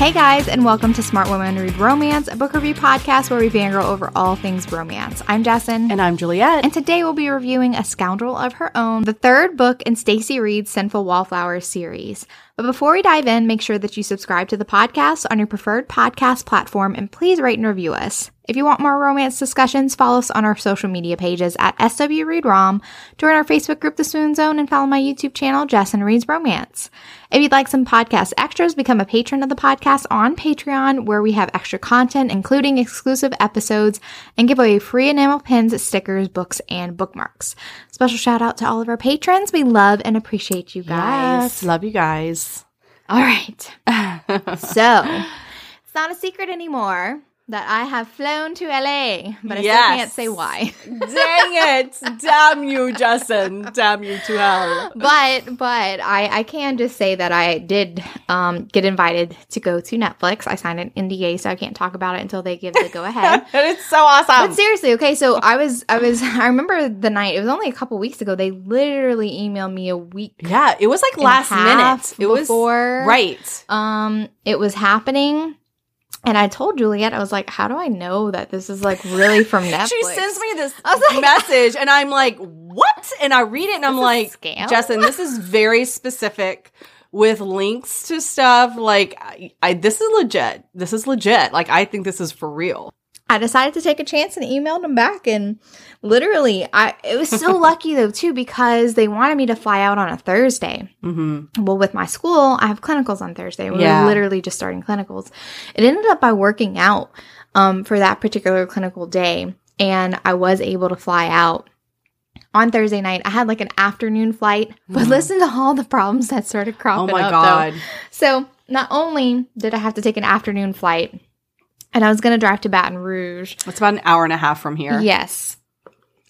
Hey guys, and welcome to Smart Women Read Romance, a book review podcast where we fangirl over all things romance. I'm Jessin. And I'm Juliet. And today we'll be reviewing A Scoundrel of Her Own, the third book in Stacy Reid's Sinful Wallflowers series. But before we dive in, make sure that you subscribe to the podcast on your preferred podcast platform and please rate and review us. If you want more romance discussions, follow us on our social media pages at SW Read Rom, join our Facebook group The Swoon Zone, and follow my YouTube channel, Jessin Reads Romance. If you'd like some podcast extras, become a patron of the podcast on Patreon, where we have extra content, including exclusive episodes, and give away free enamel pins, stickers, books, and bookmarks. Special shout out to all of our patrons. We love and appreciate you guys. Yes, love you guys. All right. so, it's not a secret anymore that I have flown to LA, but I Yes. still can't say why. Dang it. Damn you, Jessin. Damn you to hell. but but I I can just say that I did um get invited to go to Netflix. I signed an NDA, so I can't talk about it until they give the go ahead. And it's so awesome. But seriously, okay, so I was I was I remember the night. It was only a couple weeks ago. They literally emailed me a week yeah, it was like last minute. It was before right. um it was happening. And I told Juliet, I was like, "How do I know that this is like really from Netflix?" She sends me this like- message, and I'm like, "What?" And I read it, and I'm like, scam? "Jessin, this is very specific with links to stuff. Like, I, I this is legit. This is legit. Like, I think this is for real." I decided to take a chance and emailed them back and literally I it was so lucky though too because they wanted me to fly out on a Thursday. Mm-hmm. Well, with my school, I have clinicals on Thursday. We Yeah. were literally just starting clinicals. It ended up by working out um, for that particular clinical day, and I was able to fly out on Thursday night. I had like an afternoon flight, but listen to all the problems that started Oh cropping up. Oh my god. So not only did I have to take an afternoon flight, and I was going to drive to Baton Rouge. It's about an hour and a half from here. Yes.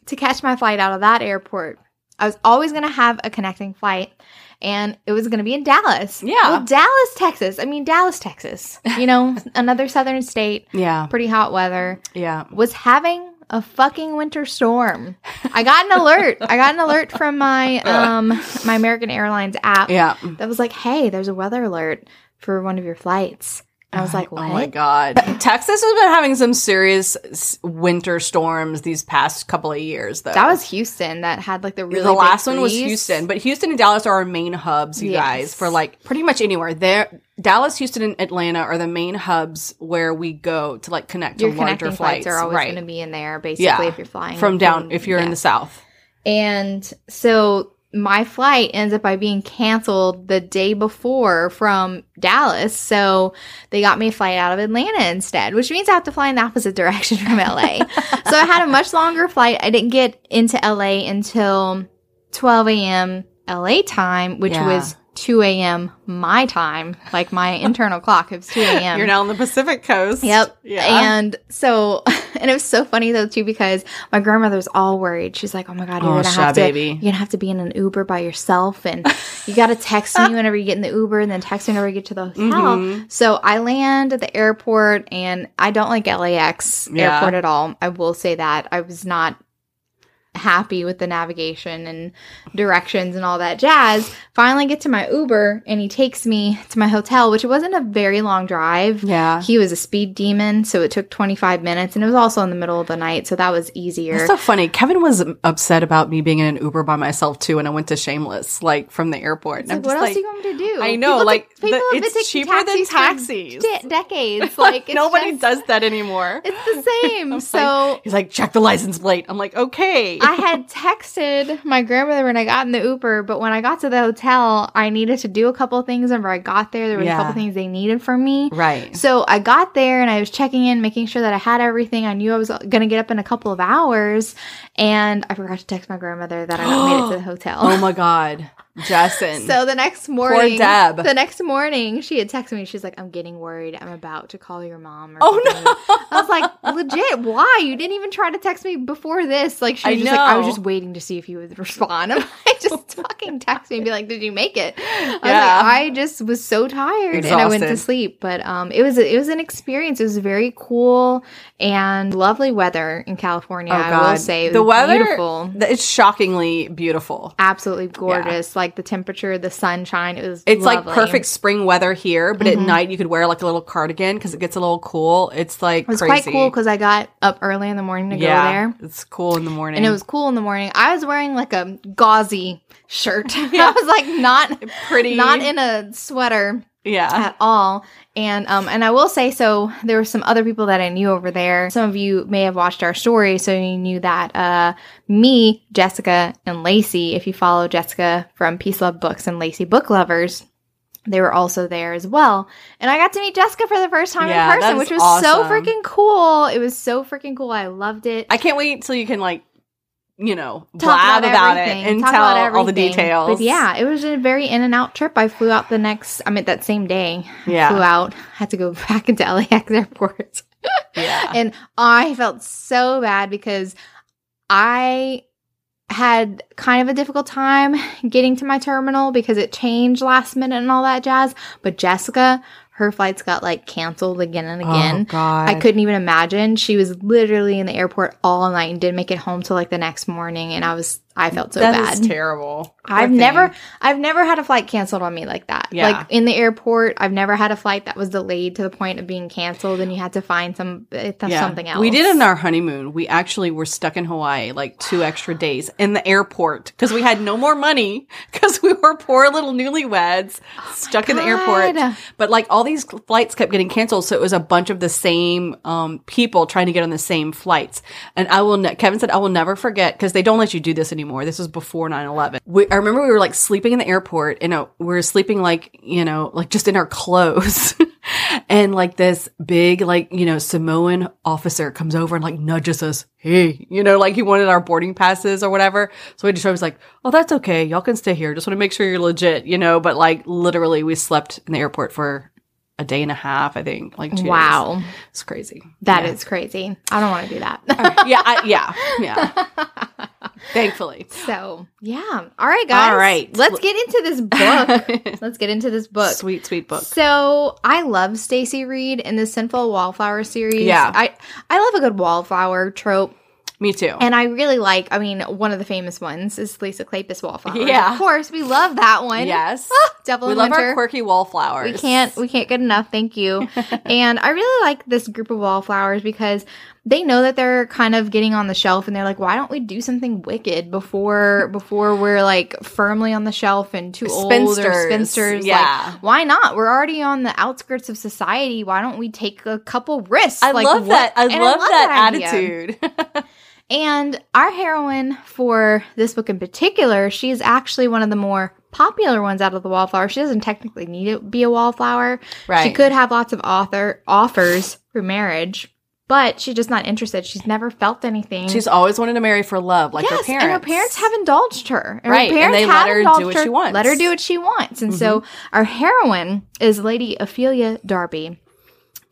To catch my flight out of that airport, I was always going to have a connecting flight, and it was going to be in Dallas. Yeah. Well, Dallas, Texas. I mean, Dallas, Texas. You know, another southern state, Yeah. pretty hot weather, Yeah. was having a fucking winter storm. I got an alert. I got an alert from my um my American Airlines app Yeah. that was like, "Hey, there's a weather alert for one of your flights." I was uh, like, "What?" Oh my god. Texas has been having some serious winter storms these past couple of years though. That was Houston that had like the really the last one was. Houston, but Houston and Dallas are our main hubs, you Yes. guys, for like pretty much anywhere. There Dallas, Houston, and Atlanta are the main hubs where we go to like connect Your to larger flights. flights are always right. going to be in there, basically, yeah. if you're flying from down if you're in the south. And so my flight ends up by being canceled the day before from Dallas. So they got me a flight out of Atlanta instead, which means I have to fly in the opposite direction from LA. so I had a much longer flight. I didn't get into LA until 12 a.m. LA time, which Yeah. was 2 a.m. my time, like my internal clock. It was 2 a.m. You're now on the Pacific coast. Yep. Yeah. And so, and it was so funny though too because my grandmother's all worried. She's like, "Oh my god, you're Oh, gonna have to, baby. you're gonna have to be in an Uber by yourself, and you got to text me whenever you get in the Uber, and then text me whenever you get to the hotel." Mhm. So I land at the airport, and I don't like LAX Yeah. airport at all. I will say that I was not happy with the navigation and directions and all that jazz. Finally get to my Uber and he takes me to my hotel, which wasn't a very long drive. Yeah. He was a speed demon, so it took 25 minutes and it was also in the middle of the night, so that was easier. It's so funny. Kevin was upset about me being in an Uber by myself too, and I went to Shameless, like from the airport. And like, what else do you want me to do? I know, People like, take- people the- it's cheaper than taxis for taxis. de- decades. Like it's nobody just- does that anymore. It's the same. So like- he's like, check the license plate. I'm like, okay. I had texted my grandmother when I got in the Uber, but when I got to the hotel, I needed to do a couple of things. Whenever I got there, there was Yeah. a couple things they needed from me. right. So I got there and I was checking in, making sure that I had everything. I knew I was going to get up in a couple of hours, and I forgot to text my grandmother that I made it to the hotel. Oh my god, Jessin. So the next morning, Deb. the next morning, she had texted me. She's like, "I'm getting worried. I'm about to call your mom." Or Oh, something." no. I was like, "Legit? Why? You didn't even try to text me before this?" Like she I was just like, "I was just waiting to see if you would respond." I'm like, just fucking text me and be like, "Did you make it?" I was Yeah. like, I just was so tired and I went to sleep. But um, it was it was an experience. It was very cool and lovely weather in California. I will say Oh, the weather beautiful. It's shockingly beautiful. Absolutely gorgeous. Like the temperature, the sunshine. It was. It's lovely. like perfect spring weather here, but Mhm. at night you could wear like a little cardigan because it gets a little cool. It's like It was crazy. quite cool because I got up early in the morning to yeah, go there. it's cool in the morning. And it was cool in the morning. I was wearing like a gauzy shirt. I was like not pretty. not in a sweater yeah. at all. And um and I will say so there were some other people that I knew over there. Some of you may have watched our story, so you knew that uh me, Jessica, and Lacey, if you follow Jessica from Peace Love Books and Lacey Book Lovers, they were also there as well. And I got to meet Jessica for the first time Yeah, in person, which was so freaking cool. It was so freaking cool. I loved it. I can't wait till you can like, you know, talk blab about, it and talk tell about all the details. But yeah, it was a very in and out trip. I flew out the next, I mean, that same day. yeah, Flew out, had to go back into LAX airport. yeah. and I felt so bad because I had kind of a difficult time getting to my terminal because it changed last minute and all that jazz. But Jessica, her flights got like canceled again and oh, again. Oh I couldn't even imagine. She was literally in the airport all night and didn't make it home till like the next morning. And I was, I felt so That bad. terrible. I've never, I've never had a flight canceled on me like that. Yeah. Like in the airport, I've never had a flight that was delayed to the point of being canceled, and you had to find some uh, something else. We did in our honeymoon. We actually were stuck in Hawaii like two extra days in the airport because we had no more money because we were poor little newlyweds stuck in the airport. But like all these flights kept getting canceled, so it was a bunch of the same um, people trying to get on the same flights. And I will. Ne- Kevin said I will never forget because they don't let you do this anymore. This was before 9-11. We, I remember we were like sleeping in the airport and uh, we were sleeping like you know like just in our clothes. and like this big like you know Samoan officer comes over and like nudges us. Hey, you know, like he wanted our boarding passes or whatever. So we just I was like, oh, that's okay. Y'all can stay here. Just want to make sure you're legit, you know. But like literally, we slept in the airport for a day and a half. I think like two days. Wow, it's crazy. that yeah. is crazy. I don't want to do that. yeah, I, yeah, yeah. Thankfully. so yeah, all right, guys. All right. let's get into this book. let's get into this book. Sweet, sweet book. So I love Stacy Reid in the Sinful Wallflower series. Yeah. I I love a good wallflower trope. Me too. And I really like, I mean, one of the famous ones is Lisa Kleypas Wallflower. Yeah. Of course, we love that one. yes. Ah, Devil we in love Winter. our quirky wallflowers. we can't we can't get enough, thank you. and I really like this group of wallflowers because they know that they're kind of getting on the shelf and they're like, why don't we do something wicked before before we're like firmly on the shelf and too old or Spinsters. spinsters? Yeah. Like, why not? We're already on the outskirts of society. Why don't we take a couple risks? I Like, love what- that. I and love, that, idea. attitude. And our heroine for this book in particular, she is actually one of the more popular ones out of the wallflower. She doesn't technically need to be a wallflower. right She could have lots of author offers for marriage, but she's just not interested. She's never felt anything. She's always wanted to marry for love, like her parents. and her parents have indulged her. And Right, her and they have let her do what she wants. Mm-hmm. Let her do what she wants. And so our heroine is Lady Ophelia Darby.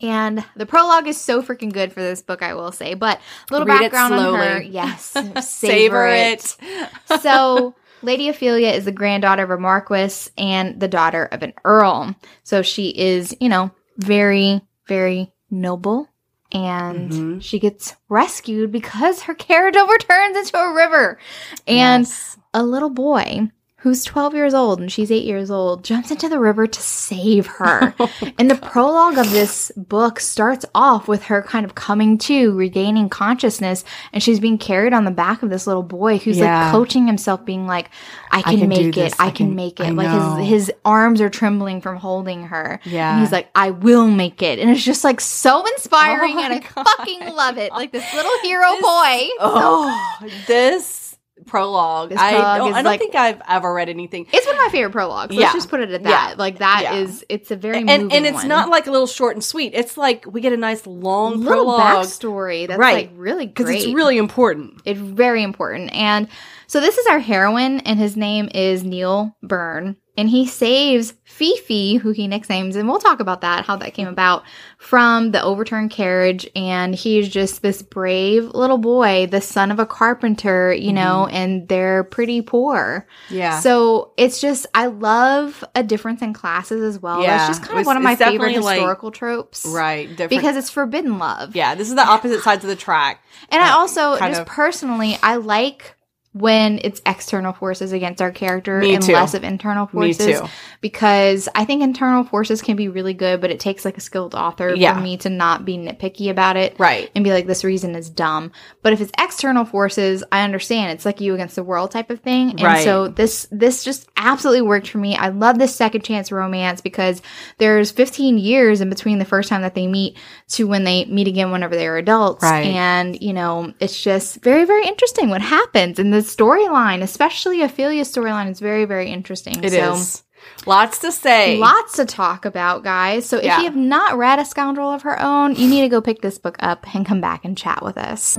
And the prologue is so freaking good for this book, I will say. But a little Read it background on her. Yes. Savor, Savor it. it. so Lady Ophelia is the granddaughter of a marquis and the daughter of an earl. So she is, you know, very, very noble. And Mhm. she gets rescued because her carriage overturns into a river. And Yes. a little boy who's 12 years old and she's 8 years old jumps into the river to save her. Oh, and the prologue of this book starts off with her kind of coming to, regaining consciousness, and she's being carried on the back of this little boy who's Yeah. like coaching himself being like I can, can make it. I, I can, can- make it. Like his his arms are trembling from holding her. Yeah. And he's like, I will make it. And it's just like so inspiring Oh and I God. fucking love it. Like this little hero This- boy. Oh, this prologue. This I don't, I don't like- think I've ever read anything. It's one of my favorite prologues. Let's just put it at that. Yeah. Like that Yeah. is it's a very And and it's one. not like a little short and sweet. It's like we get a nice long little prologue backstory that's Right. like really because it's really important. it's very important. And so this is our heroine, and his name is Neil Byrne. And he saves Fifi, who he nicknames, and we'll talk about that, how that came about, from the overturned carriage. And he's just this brave little boy, the son of a carpenter, you know, mm-hmm. and they're pretty poor. Yeah. So it's just, I love a difference in classes as well. Yeah. That's just kind of one of my favorite definitely, like- historical tropes. right. Different. Because it's forbidden love. yeah, this is the opposite sides of the track. And I also, just of- personally, I like when it's external forces against our character Me and too. less of internal forces because I think internal forces can be really good, but it takes like a skilled author Yeah. for me to not be nitpicky about it. Right. And be like, this reason is dumb. But if it's external forces, I understand. It's like you against the world type of thing. And Right. so this this just absolutely worked for me. I love this second chance romance because there's 15 years in between the first time that they meet to when they meet again whenever they're adults. Right. And, you know, it's just very, very interesting what happens. And the storyline, especially Ophelia's storyline, is very, very interesting. It is Lots to say. Lots to talk about, guys. So if Yeah. you have not read A Scoundrel of Her Own, you need to go pick this book up and come back and chat with us.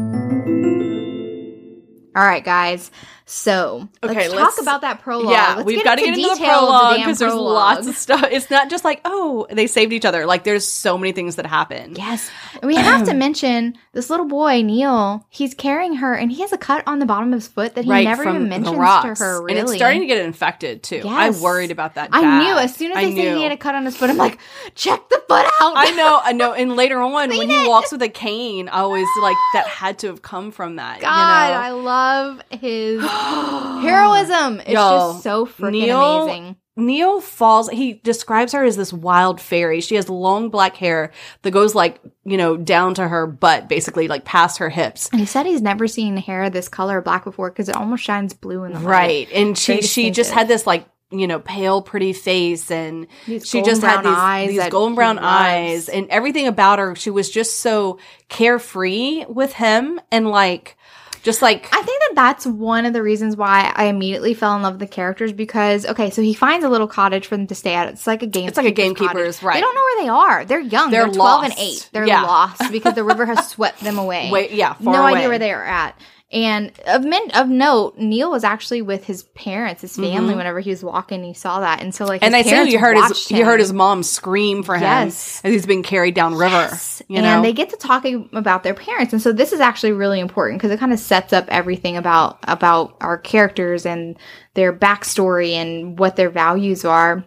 All right, guys. So Okay, let's, let's- talk about that prologue. Yeah, Let's we've got to get into the prologue because there's lots of stuff. It's not just like, oh, they saved each other. Like, there's so many things that happen. Yes. And we have to mention this little boy, Neil, he's carrying her and he has a cut on the bottom of his foot that he right never even mentions to her, really. And it's starting to get infected too. I Yes. worried about that. I bad. knew as soon as I they said knew. he had a cut on his foot, I'm like, check the foot out. I know, I know. And later on, when Clean he walks with a cane, I always like that had to have come from that. God, you know? I love his heroism. It's Yo, just so freaking Neil- amazing. Neil falls. He describes her as this wild fairy. She has long black hair that goes like you know down to her butt, basically like past her hips. And he said he's never seen hair this color black before because it almost shines blue in the light. Right, and she Very she just had this like you know pale, pretty face, and These she just had these eyes these golden brown eyes, and everything about her. She was just so carefree with him, and like just like I think that that's one of the reasons why I immediately fell in love with the characters because okay, so he finds a little cottage for them to stay at. It's like a game. It's like a gamekeeper's, right. They don't know where they are. They're young. They're They're, twelve and eight. They're Yeah. lost because the river has swept them away. Wait, yeah, far no away. idea where they are at. And of men, of note, Neil was actually with his parents, his family, whenever he was walking. He saw that, and so like, Mm-hmm. and they say you heard his watched you heard his mom scream for Yes. him as he's being carried down river. Yes. You and they get to talking about their parents and so this is actually really important because it kind of sets up everything about about our characters and their backstory and what their values are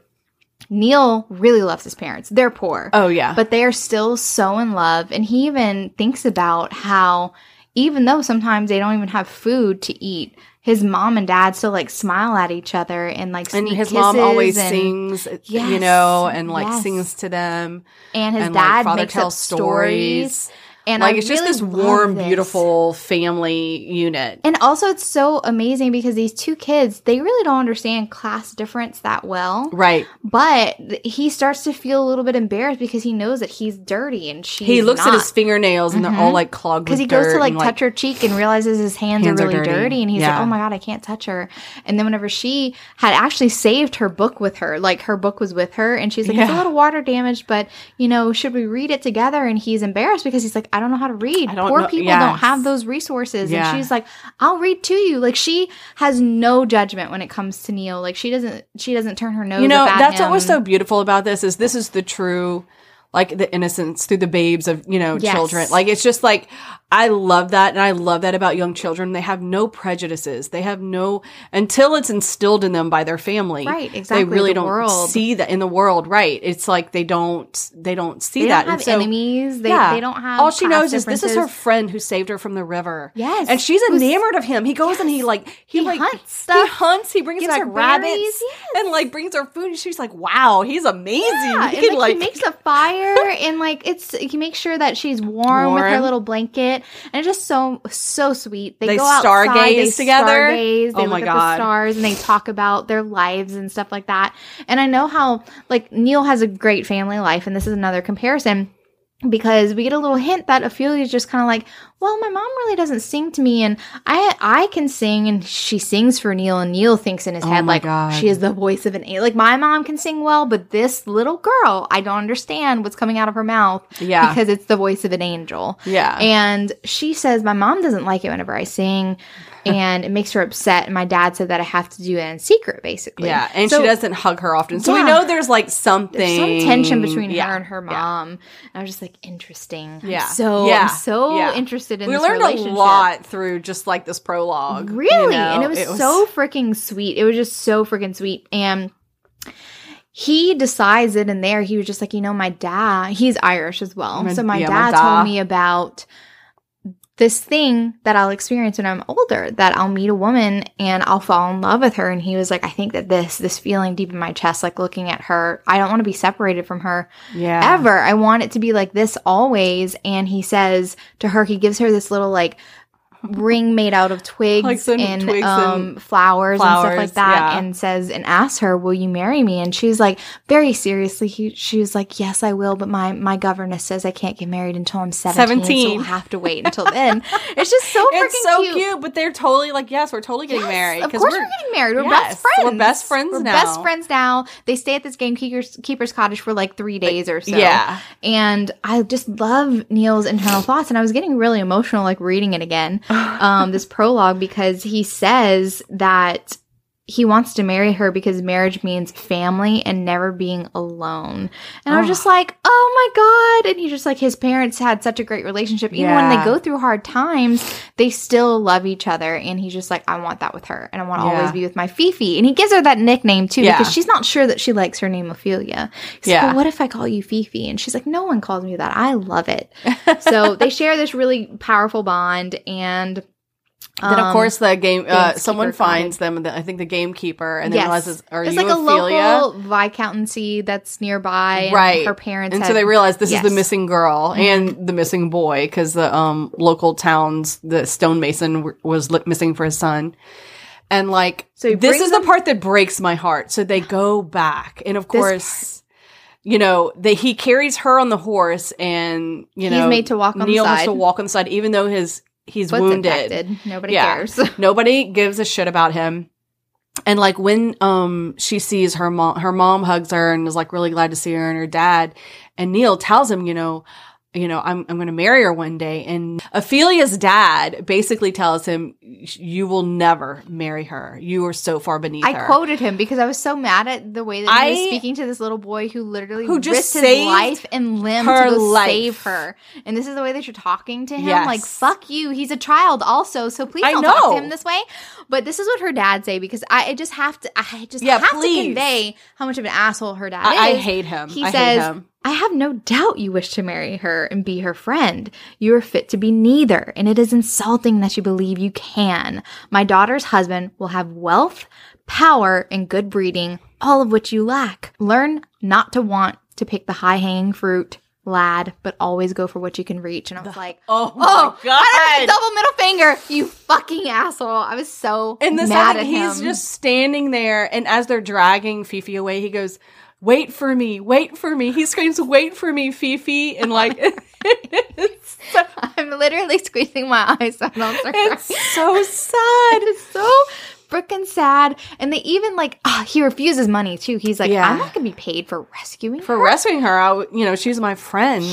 neil really loves his parents they're poor oh yeah, but they are still so in love and he even thinks about how even though sometimes they don't even have food to eat his mom and dad still like smile at each other and like and his mom always and- sings, uh, you know, and like yes. sings to them. and his and, dad father makes tells up stories and like I it's just this warm, this. beautiful family unit. And also, it's so amazing because these two kids, they really don't understand class difference that well. Right. But he starts to feel a little bit embarrassed because he knows that he's dirty and she's He looks at his fingernails and they're all mm-hmm. like clogged because he goes to like touch her cheek and realizes his hands, Hands are are really dirty. dirty. and he's Yeah. like, "Oh my god, I can't touch her." And then whenever she had actually saved her book with her, like her book was with her, and she's like, "It's a little water damaged, but you know, should we read it together?" And he's embarrassed because he's like, "I don't know how to read. Poor know- people yes. don't have those resources." Yeah. And she's like, "I'll read to you." Like she has no judgment when it comes to Neil. Like she doesn't she doesn't turn her nose. you know that's what was so beautiful about this is this is the true like the innocence through the babes of you know Yes. children like it's just like i love that and i love that about young children they have no prejudices they have no until it's instilled in them by their family Right, exactly, they really the don't world. see that in the world right it's like they don't they don't see They that don't have so enemies. They, yeah. they don't have all she knows is this is her friend who saved her from the river Yes. and she's enamored of him he goes and he like he, He like hunts he hunts he brings back her rabbits yes. and like brings her food and she's like wow he's amazing Yeah, he and, can, like, he makes a fire and like it's he makes sure that she's warm, with her little blanket and it's just so so sweet. They, They go outside, stargaze they together? stargaze, they Oh my look at the God. stars and they talk about their lives and stuff like that. And I know how like Neil has a great family life and this is another comparison because we get a little hint that Ophelia is just kind of like, well, my mom really doesn't sing to me, and I I can sing, and she sings for Neil, and Neil thinks in his oh head Oh my like God. she is the voice of an a like my mom can sing well, but this little girl, I don't understand what's coming out of her mouth, Yeah. because it's the voice of an angel, Yeah. and she says my mom doesn't like it whenever I sing. And it makes her upset. And my dad said that I have to do it in secret, basically. Yeah, and So- she doesn't hug her often. So we know there's like something there's some tension between Yeah. her and her Yeah. mom. And I was just like, interesting. I'm Yeah. so Yeah. I'm so Yeah. Interested in we learned a lot through just like this prologue. you Really? know? and it was, so freaking sweet. It was just so freaking sweet. And he decides it in there. He was just like, you know, my dad, he's Irish as well. My- so my yeah, my dad da. told me about this thing that I'll experience when I'm older, that I'll meet a woman and I'll fall in love with her. And he was like, I think that this, this feeling deep in my chest, like looking at her, I don't want to be separated from her yeah. ever. I want it to be like this always. And he says to her, he gives her this little like ring made out of twigs, Like and, twigs um, and flowers, and stuff like that, yeah. and says and asks her, "Will you marry me?" And she's like, very seriously, he, she was like, "Yes, I will," but my my governess says I can't get married until I'm 17, 17. so we'll have to wait until then. it's just so freaking It's so cute. cute. but they're totally like, yes, we're totally getting Yes, married. Of course, we're, getting married. We're Yes, best friends. we're best friends We're now. best friends now. They stay at this gamekeeper's keeper's cottage for like three days or so. Yeah. and I just love Neil's internal thoughts, and I was getting really emotional, like reading it again. Um, this prologue because he says that he wants to marry her because marriage means family and never being alone. And I was Oh. just like, oh my God. And he's just like, his parents had such a great relationship. Even when they go through hard times, they still love each other. And he's just like, I want that with her. And I want to Yeah. always be with my Fifi. And he gives her that nickname too Yeah. because she's not sure that she likes her name Ophelia. He's like, Yeah. well, what if I call you Fifi? And she's like, no one calls me that. I love it. so they share this really powerful bond. And Then of um, course the game. Uh, someone finds them. The, I think the gamekeeper, and then Yes. realizes, "Are There's you like a local viscountcy that's nearby. And Right. Her parents and so they realize this is Yes. Mm-hmm. the missing girl and the missing boy because the um local towns the stonemason w- was li- missing for his son and like So this is the part that breaks my heart so they go back and of This course you know that he carries her on the horse and you know He's made to walk on the neil has side. to walk on the side even though his he's wounded infected. Nobody Yeah. cares. Nobody gives a shit about him. And like when um she sees her mom her mom hugs her and is like really glad to see her and her dad and Neil tells him, you know, you know, I'm I'm going to marry her one day and Ophelia's dad basically tells him you will never marry her. You are so far beneath I her. quoted him because I was so mad at the way that he I- was speaking to this little boy who literally Who just risked his saved life and limb her to go life. save her. And this is the way that you're talking to him. Yes. Like, fuck you. He's a child also, so please don't talk to him this way. But this is what her dad say because I, I just have to I just Yeah, have please. to convey how much of an asshole her dad I, I hate him. He I says, hate him. I have no doubt you wish to marry her and be her friend. You are fit to be neither, and it is insulting that you believe you can. My daughter's husband will have wealth, power, and good breeding, all of which you lack. Learn not to want to pick the high hanging fruit, lad, but always go for what you can reach. And I was like, Oh, Oh, my god. double middle finger, you fucking asshole. I was so And the mad at he's him. just standing there, and as they're dragging Fifi away, he goes, "Wait for me, wait for me." He screams, "Wait for me, Fifi!" And like, so, I'm literally squeezing my eyes don't it's so sad. It's so freaking sad. And they even like, ah, he refuses money too. He's like, Yeah. I'm not gonna be paid for rescuing For her. rescuing her, I, you know, she's my friend.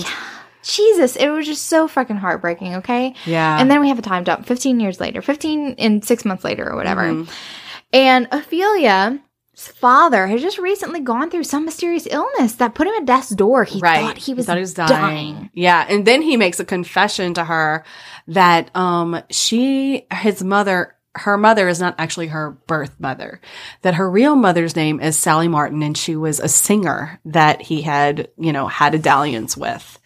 Jesus, it was just so freaking heartbreaking. Okay. Yeah. And then we have a time jump, 15 years later, 15 and six months later or whatever. Mhm. And Ophelia's father has just recently gone through some mysterious illness that put him at death's door. He right. thought he was, thought he was dying. dying. Yeah, and then he makes a confession to her that um she his mother her mother is not actually her birth mother. That her real mother's name is Sally Martin and she was a singer that he had, you know, had a dalliance with.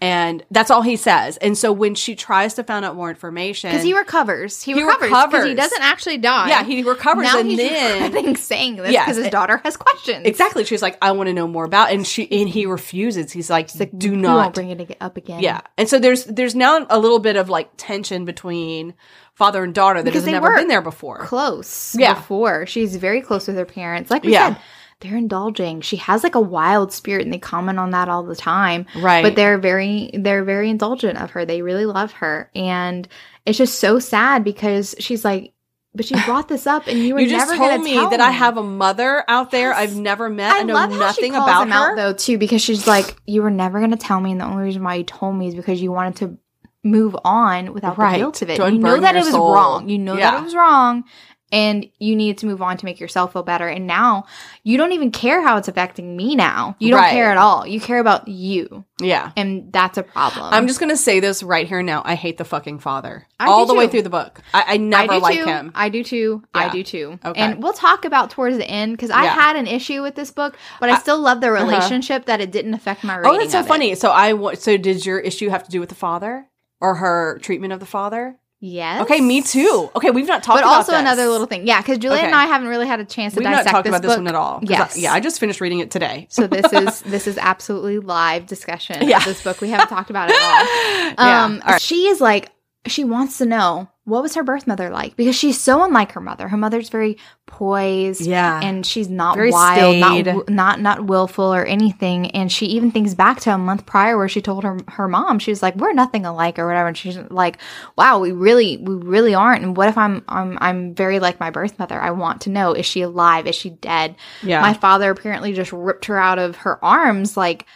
And that's all he says. And so when she tries to find out more information, Because he recovers. He, He recovers. Because he doesn't actually die. yeah, he recovers now and he's then regretting saying this Yes, because his daughter has questions. exactly she's like, I want to know more about and she and he refuses. He's like, do not bring it up again. Yeah. And so there's there's now a little bit of like tension between father and daughter that Because has they never were been there before. close Yeah. before. She's very close with her parents. Like we Yeah. said, they're indulging. She has like a wild spirit and they comment on that all the time. Right. But they're very they're very indulgent of her. They really love her. And it's just so sad because she's like but she brought this up and you were you just never told me tell that I have a mother out there I've never met. I, know love how nothing she calls about him her. out though too because she's like you were never going to tell me and the only reason why you told me is because you wanted to move on without Right. the guilt of it. To You know that it was soul. wrong. You know that it was wrong and you needed to move on to make yourself feel better and now you don't even care how it's affecting me now. You don't Right. care at all. You care about you yeah. and that's a problem. I'm just gonna say this right here now. I hate the fucking father I all the way through the book. I, I I never do like too. him. I do too. I do too. Okay. And we'll talk about towards the end because I Yeah. had an issue with this book, but I still love the uh-huh. relationship that it didn't affect my rating. Oh, that's so of it. funny. So I wa- so did your issue have to do with the father or her treatment of the father? Yes. Okay, me too. Okay, we've not talked about it. But also this. another little thing. Yeah, because Juliet and I haven't really had a chance to We've not dissect talked this about this book. one at all. Yes. I- yeah, I just finished reading it today. so this is this is absolutely live discussion Yeah. of this book. We haven't talked about it at all. Yeah. Um, All right. she is like she wants to know what was her birth mother like because she's so unlike her mother. Her mother's very poised, Yeah. and she's not Very wild, not, not not willful or anything. And she even thinks back to a month prior where she told her her mom she was like, "We're nothing alike" or whatever. And she's like, "Wow, we really we really aren't." And what if I'm I'm I'm very like my birth mother? I want to know: is she alive? Is she dead? Yeah. My father apparently just ripped her out of her arms. Like,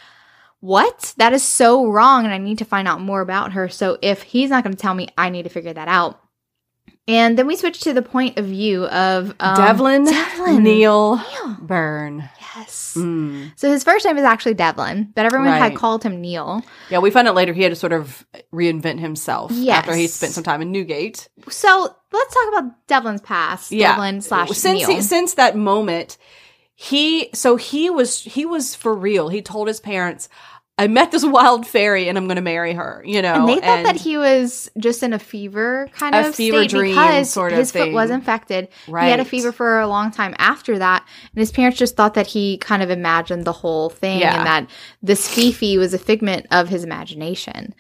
what? That is so wrong. And I need to find out more about her. So if he's not going to tell me, I need to figure that out. And then we switch to the point of view of um, Devlin, Devlin. Neil Neil. Byrne. Yes. Mm. So his first name is actually Devlin, but everyone had called him Neil. Yeah, we found out later he had to sort of reinvent himself Yes. after he spent some time in Newgate. So let's talk about Devlin's past. Yeah. Devlin slash since Neil. he, since that moment, he so he was he was for real. He told his parents, "I met this wild fairy, and I'm going to marry her." You know, and they thought that he was just in a fever kind A of fever state dream because sort of his foot was infected. He had a fever for a long time after that, and his parents just thought that he kind of imagined the whole thing Yeah. and that this Fifi was a figment of his imagination.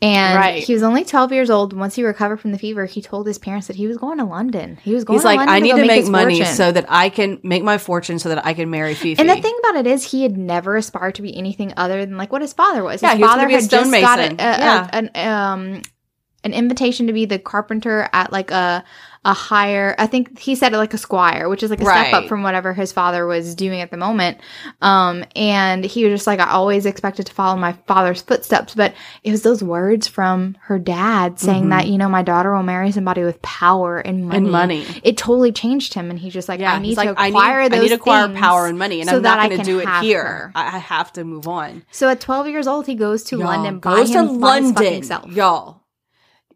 And Right. he was only 12 years old. Once he recovered from the fever, he told his parents that he was going to London. He was going to London. He's like, London I need to make his money fortune." so that I can make my fortune so that I can marry Fifi. And the thing about it is, he had never aspired to be anything other than like what his father was. Yeah, his he father a had just got a, a- Yeah. an um an invitation to be the carpenter at like a a higher. I think he said it like a squire, which is like a step up from whatever his father was doing at the moment. Um, and he was just like, I always expected to follow my father's footsteps, but it was those words from her dad saying that you know my daughter will marry somebody with power and money. Mm-hmm. And money. It totally changed him, and he's just like, yeah, I need he's to like, I need, acquire I those need to acquire power and money, and so I'm not going to do it here. her. I, have to move on. So at 12 years old, he goes to Y'all, London by, goes to London, y'all.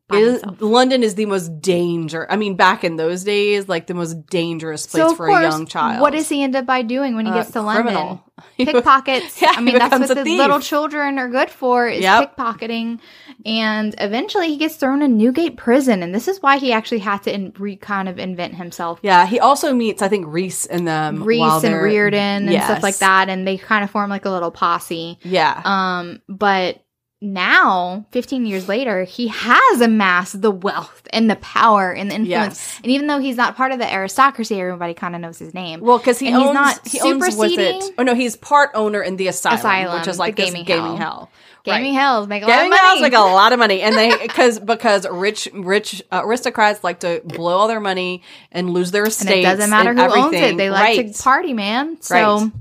By It- himself. London is the most danger. I mean, back in those days, like the most dangerous place So for course, a young child. what does he end up by doing when he Uh, gets to London? criminal. Pickpockets. Yeah, I mean, that's what a the little children are good for is Yep. pickpocketing. And eventually, he gets thrown in Newgate prison, and this is why he actually had to in, re kind of invent himself. Yeah, he also meets, I think, Reese and them. Reese and Reardon and Yes. stuff like that, and they kind of form like a little posse. Yeah. Um, but now, 15 years later, he has amassed the wealth and the power and the influence. Yes. And even though he's not part of the aristocracy, everybody kind of knows his name. Well, because he And he's owns, not he owns was superseding- it? Oh no, he's part owner in the asylum, Asylum, which is like this gaming gaming hell. hell. Gaming Right. Hells make a lot of Gaming money. hell's like a lot of money, and they because because rich rich uh, aristocrats like to blow all their money and lose their it doesn't matter and who owns it. They like right. to party, man. So Right.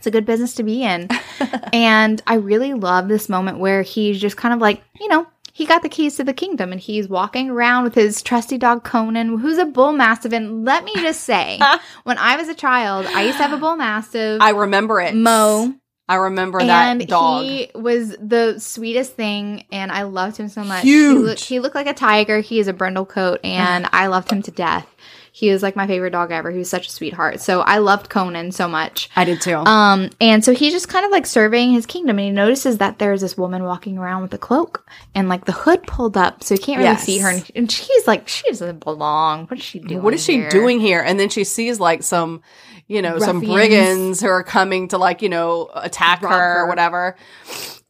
It's a good business to be in. and I really love this moment where he's just kind of like, you know, he got the keys to the kingdom and he's walking around with his trusty dog Conan, who's a bull mastiff. And let me just say, when I was a child, I used to have a bull mastiff, I remember it. Mo. I remember and that dog. he was the sweetest thing, and I loved him so much. Huge. He, he looked like a tiger. He is a brindle coat, and I loved him to death. He was like my favorite dog ever. He was such a sweetheart. So I loved Conan so much. I did too. Um, and so he's just kind of like surveying his kingdom, and he notices that there's this woman walking around with a cloak and like the hood pulled up, so he can't really Yes. see her. And, and she's like, she doesn't belong. What is she doing? what is she here? doing here? And then she sees like some, you know, some brigands who are coming to like, you know, attack her, her. or whatever.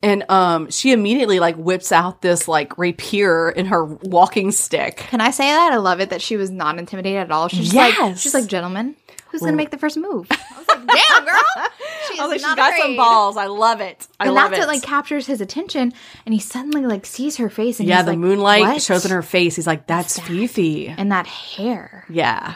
And um she immediately like whips out this like rapier in her walking stick. Can I say that? I love it that she was not intimidated at all. She's just like, she's like, gentlemen, who's gonna make the first move? I was like, damn girl. She is I was like, she's got some balls. I love it. I and love that's it. what like captures his attention, and he suddenly like sees her face, and yeah, he's the like, moonlight "What?" shows in her face. He's like, that's that? Fifi. and that hair. Yeah.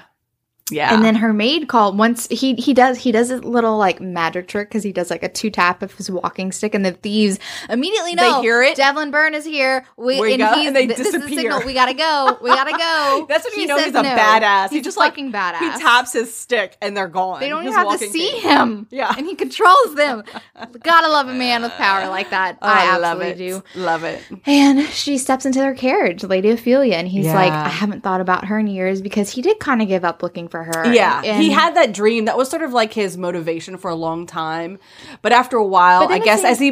Yeah. And then her maid called once he he does he does a little like magic trick because he does like a two tap of his walking stick and the thieves immediately know they hear it. Devlin Byrne is here. We, We and go, he's, and they th- this is the disappear. signal. We gotta go. We gotta go. That's when you know he's a no. badass. He's he just fucking like, badass. He taps his stick and they're gone. They don't His even have to see thing. him. Yeah. and he controls them. Gotta love a man with power like that. Oh, I love absolutely it. do. Love it. And she steps into their carriage, Lady Ophelia, and he's Yeah. like, I haven't thought about her in years because he did kind of give up looking for her. Yeah, And- he had that dream. That was sort of like his motivation for a long time. But after a while, I guess as he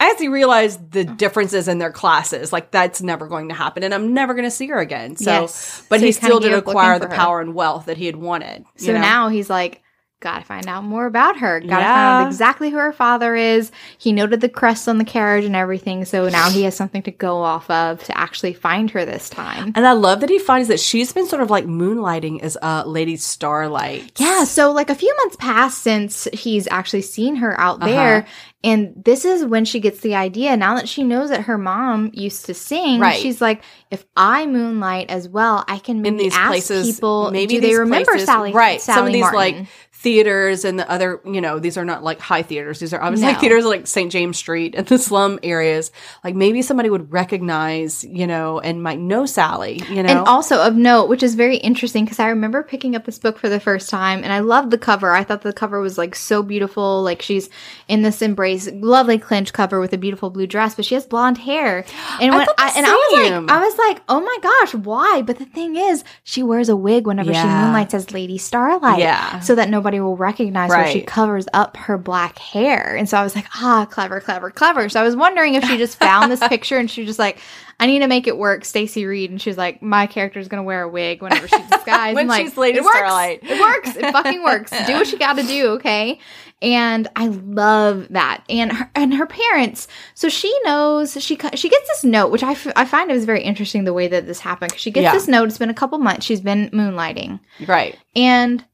as he realized the differences in their classes, like that's never going to happen, and I'm never going to see her again. So, Yes. but So he still did acquire the power and wealth that he had wanted. you So know? now he's like, gotta find out more about her. Gotta find out exactly who her father is. He noted the crest on the carriage and everything. So now he has something to go off of to actually find her this time. And I love that he finds that she's been sort of like moonlighting as uh, Lady Starlight. Yeah, so like a few months passed since he's actually seen her out Uh-huh. there. And this is when she gets the idea. Now that she knows that her mom used to sing, Right. she's like, if I moonlight as well, I can in maybe these ask places, people, maybe do they remember places- Sally? Right, some of these Martin? like theaters and the other, you know, these are not like high theaters. These are obviously like theaters like St. James Street and the slum areas. Like maybe somebody would recognize, you know, and might know Sally. You know, And also of note, which is very interesting because I remember picking up this book for the first time and I loved the cover. I thought the cover was like so beautiful. Like she's in this embrace, lovely clinch cover with a beautiful blue dress, but she has blonde hair. And I when the I, and I was like, I was like, oh my gosh, why? But the thing is, she wears a wig whenever she moonlights as Lady Starlight. Yeah. So that nobody will recognize her. She covers up her black hair. And so I was like, ah, clever, clever, clever. So I was wondering if she just found this picture and she was just like, I need to make it work, Stacy Reid. And she's like, my character is gonna wear a wig whenever she's disguised. When like, she's Lady it works. Starlight. It works. It fucking works. Do what you got to do, okay? And I love that. And her, and her parents. So she knows she she gets this note, which I, f- I find it was very interesting the way that this happened. 'cause she gets Yeah. this note. It's been a couple months. She's been moonlighting right. and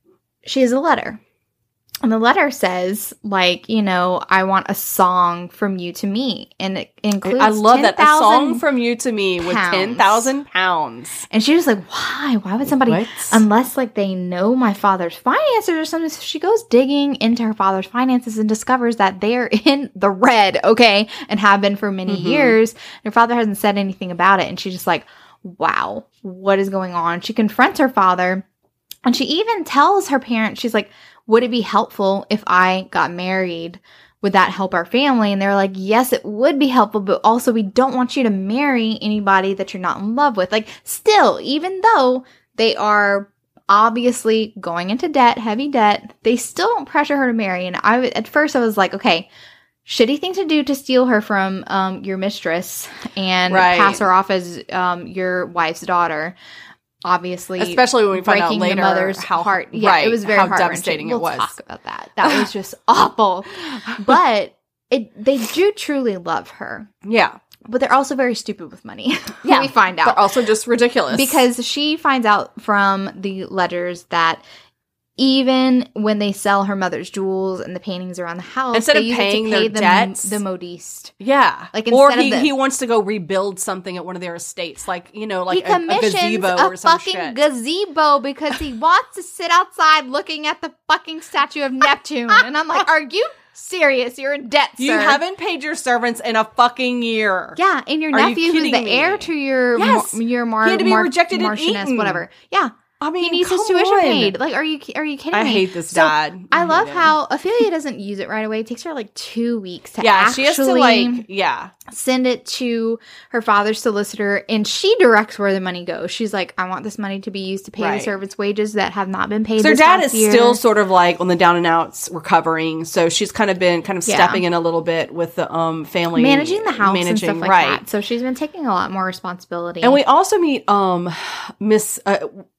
she has a letter. And the letter says, like, you know, I want a song from you to me. And it includes I love that. A song from you to me with pounds. 10,000 pounds. And she was like, why? Why would somebody, What? unless like they know my father's finances or something? So she goes digging into her father's finances and discovers that they're in the red, okay, and have been for many Mhm. years. Her father hasn't said anything about it. And she's just like, wow, what is going on? She confronts her father and she even tells her parents, she's like, would it be helpful if I got married? Would that help our family? And they're like, yes, it would be helpful, but also we don't want you to marry anybody that you're not in love with. Like, still, even though they are obviously going into debt, heavy debt, they still don't pressure her to marry. And I, at first, I was like, okay, shitty thing to do to steal her from um, your mistress and Right. pass her off as um, your wife's daughter. Obviously, Especially when we find out later the mother's how- heart. Yeah, right, it was very how devastating it we'll was. Talk about that. That was just awful. But it, they do truly love her. Yeah. But they're also very stupid with money. Yeah, we find out They're also just ridiculous. because she finds out from the letters that even when they sell her mother's jewels and the paintings around the house, Instead of use it to paying pay their the, debts- the modiste. Yeah. Like, or he, the- he wants to go rebuild something at one of their estates, like you know, like a, a gazebo a, or some fucking shit. gazebo because he wants to sit outside looking at the fucking statue of Neptune. and I'm like, are you serious? You're in debt, Sir. you haven't paid your servants in a fucking year. Yeah, and your Are you nephew, who's the kidding heir to your Yes. mar- your mar- He had to be mar- rejected and Marchioness, eaten. whatever. Yeah, I mean, he needs his tuition on. paid. Like, are you are you kidding I me? I hate this So, dad. I hate love him. how Ophelia doesn't use it right away. It takes her like two weeks to Yeah, actually she has to like yeah. send it to her father's solicitor, and she directs where the money goes. She's like, "I want this money to be used to pay Right. the servants' wages that have not been paid." So her dad is year. still sort of like on the down and outs, recovering. So she's kind of been kind of Yeah. stepping in a little bit with the um family managing the house and managing, stuff like right. that. So she's been taking a lot more responsibility. And we also meet um Miss uh,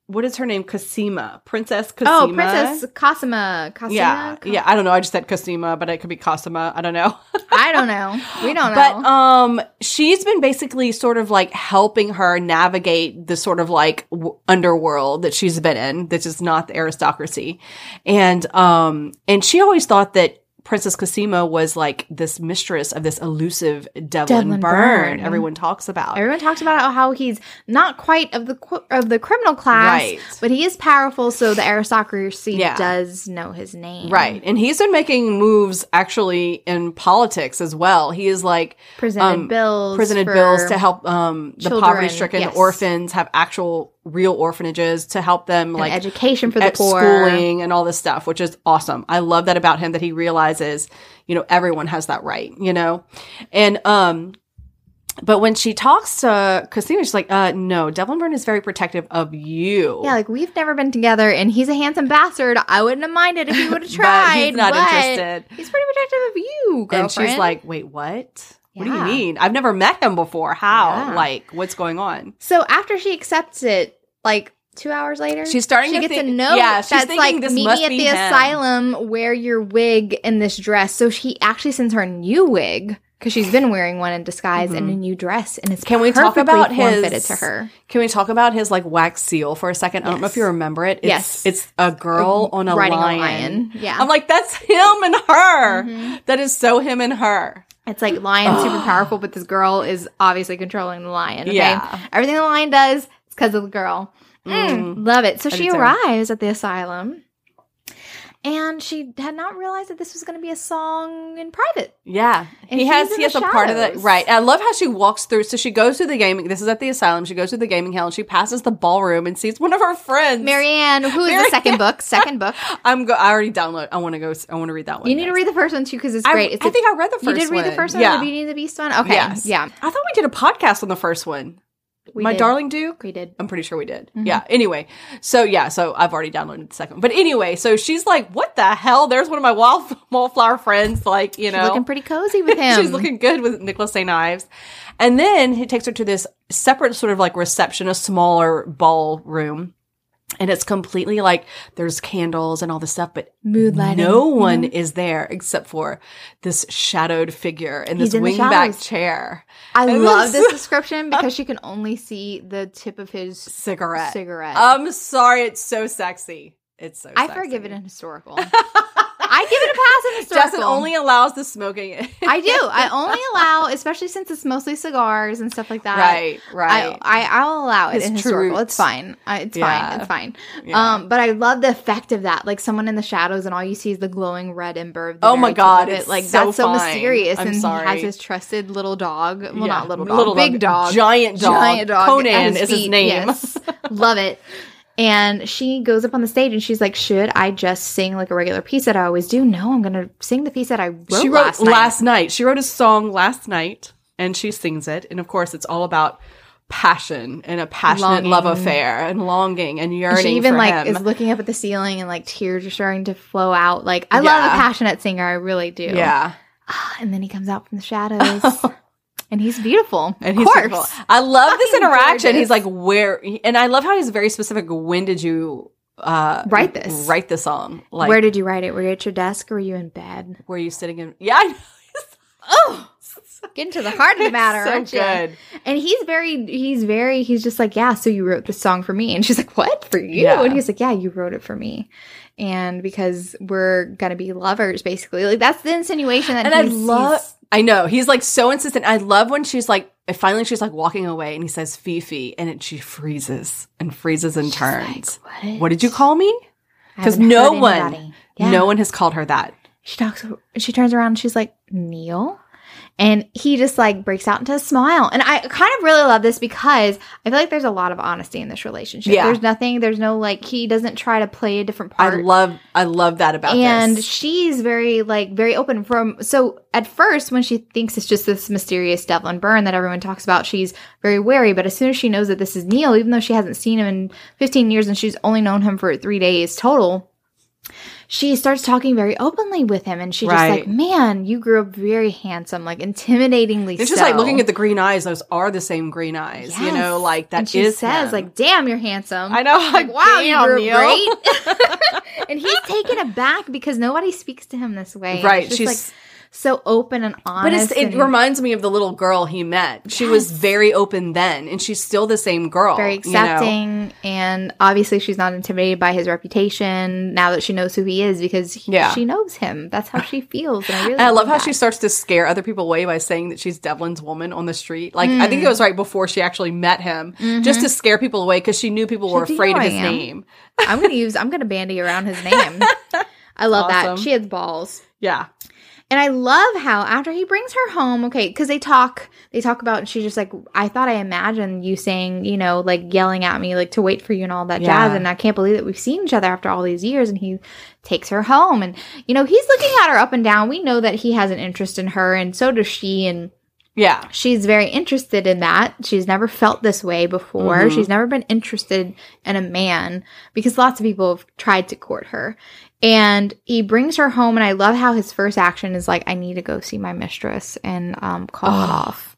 what is her name? Cosima, Princess Cosima. Oh, Princess Cosima. Cosima? Yeah, yeah. I don't know. I just said Cosima, but it could be Cosima. I don't know. I don't know. We don't know. But um, she's been basically sort of like helping her navigate the sort of like w- underworld that she's been in. That is just not the aristocracy, and um, and she always thought that Princess Cosima was like this mistress of this elusive Devlin, Devlin Byrne. Byrne. Everyone talks about. Everyone talks about how he's not quite of the of the criminal class, Right. but he is powerful. So the aristocracy Yeah. does know his name, Right. And he's been making moves actually in politics as well. He is like Presented um, bills, presented bills to help um, the poverty stricken yes. orphans have actual real orphanages to help them and like education for the poor. schooling and all this stuff, which is awesome. I love that about him that he realizes, you know, everyone has that right, you know? And, um, but when she talks to Cosima, she's like, uh, no, Devlin Byrne is very protective of you. Yeah, like we've never been together, and he's a handsome bastard. I wouldn't have minded if he would have But tried. he's not but interested. He's pretty protective of you, girlfriend. and she's like, wait, what? What do you mean? I've never met him before. How? Yeah. Like, what's going on? so after she accepts it, like two hours later, She's starting She to gets think- a note yeah, she's that's thinking like, this "Meet me at the him." asylum. Wear your wig and this dress." So she actually sends her a new wig because she's been wearing one in disguise and a new dress, and it's Mm-hmm. Can we talk about his- to her? Can we talk about his like wax seal for a second? I don't know if you remember it. It's, Yes. It's a girl on a Riding a lion. lion. Yeah. I'm like, that's him and her. Mm-hmm. That is so him and her. It's like lion super powerful, but this girl is obviously controlling the lion. Okay? Yeah. Everything the lion does is because of the girl. Mm, love it. So I she arrives at the asylum. And she had not realized that this was going to be a song in private. Yeah, And he has he has a part of that right. I love how she walks through. So she goes through the gaming. This is at the asylum. She goes through the gaming hall and she passes the ballroom and sees one of her friends. Marianne, who is the second book? Second book. I'm go. I already download. I want to go. I want to read that one. You need to read the first one too because it's I- great. It's I a- think I read the first. you did read the first one, Yeah. the Beauty and the Beast one. Okay, Yes. yeah, I thought we did a podcast on the first one. We My did. darling Duke. we did. I'm pretty sure we did. Mm-hmm. Yeah. Anyway, so yeah, so I've already downloaded the second one. But anyway, so she's like, "What the hell?" There's one of my wild wallflower friends. Like, you know, Looking pretty cozy with him. she's looking good with Nicholas St. Ives. And then he takes her to this separate sort of like reception, a smaller ballroom. And it's completely like there's candles and all this stuff, but Mood lighting, no you one know? is there except for this shadowed figure in He's this in wingback chair. I And love this- this description because she can only see the tip of his Cigarette. cigarette. I'm sorry, it's so sexy. It's so I sexy. forgive it in historical. I give it a pass in historical. Jessin only allows the smoking. I do. I only allow, especially since it's mostly cigars and stuff like that. right, right. I, I I'll allow it His in historical. It's fine. It's Yeah. fine. It's fine. Yeah. Um, but I love the effect of that. Like someone in the shadows, and all you see is the glowing red ember. Of the Oh my God, it. it's Like so that's so fine. mysterious. I'm and he has his trusted little dog. Well, Yeah. not little dog, Little big dog, giant dog. giant dog. Conan at is his name. Yes. love it. And she goes up on the stage and she's like, "Should I just sing like a regular piece that I always do? No, I'm gonna sing the piece that I wrote, she wrote last last night." night. She wrote a song last night, and she sings it. And of course, it's all about passion and a passionate love affair and longing and yearning. She even like him. is looking up at the ceiling and like tears are starting to flow out. Like I love a passionate singer, I really do. yeah, ah, And then he comes out from the shadows, and he's beautiful. and of he's course. beautiful. I love this Fucking interaction. He's like, "Where?" And I love how he's very specific. When did you uh Write this. Write the song. Like, Where did you write it? Were you at your desk or were you in bed? were you sitting in? Yeah, I know. Oh, getting to the heart of the matter, so aren't you? good. And he's very, he's very, he's just like, yeah. So you wrote this song for me, and she's like, what for you? Yeah. And he's like, yeah, you wrote it for me, and because we're gonna be lovers, basically. Like that's the insinuation that And I love. I know he's like so insistent. I love when she's like, finally she's like walking away, and he says Fifi, and it, she freezes and freezes and turns. like, what? what did you call me? Because no one. Yeah. no one has called her that. She talks. She turns around. and She's like Neil, and he just like breaks out into a smile. And I kind of really love this because I feel like there's a lot of honesty in this relationship. Yeah. There's nothing. There's no like he doesn't try to play a different part. I love, I love that about this. and this. she's very like very open from so at first when she thinks it's just this mysterious Devlin Byrne that everyone talks about she's very wary but as soon as she knows that this is Neil even though she hasn't seen him in 15 years and she's only known him for 3 days total she starts talking very openly with him and she just like, man, you grew up very handsome, like intimidatingly It's just like looking at the green eyes. Those are the same green eyes. You know, like that and she is says him. like, damn, you're handsome. I know. like, wow, you Damn, grew Neil. great. and he's taken aback because nobody speaks to him this way. Right, she's- like so open and honest. But it's, it reminds me of the little girl he met. She was very open then, and she's still the same girl. very you know? accepting and obviously she's not intimidated by his reputation now that she knows who he is because he- Yeah. she knows him that's how she feels and i really And I love how she starts to scare other people away by saying that she's Devlin's woman on the street. Like I Mm. think it was right before she actually met him, just to scare people away because she knew people were Mm-hmm. "Do you afraid of his am?" name. i'm gonna use i'm gonna bandy around his name i love that she has balls Yeah, and i love how after he brings her home okay because they talk they talk about and she's just like i thought i imagined you saying you know like yelling at me like to wait for you and all that Yeah. jazz and i can't believe that we've seen each other after all these years and he takes her home and you know he's looking at her up and down we know that he has an interest in her and so does she and yeah, she's very interested in that. She's never felt this way before. Mhm. She's never been interested in a man because lots of people have tried to court her. And he brings her home, and I love how his first action is like, I need to go see my mistress and um, call it Oh. off.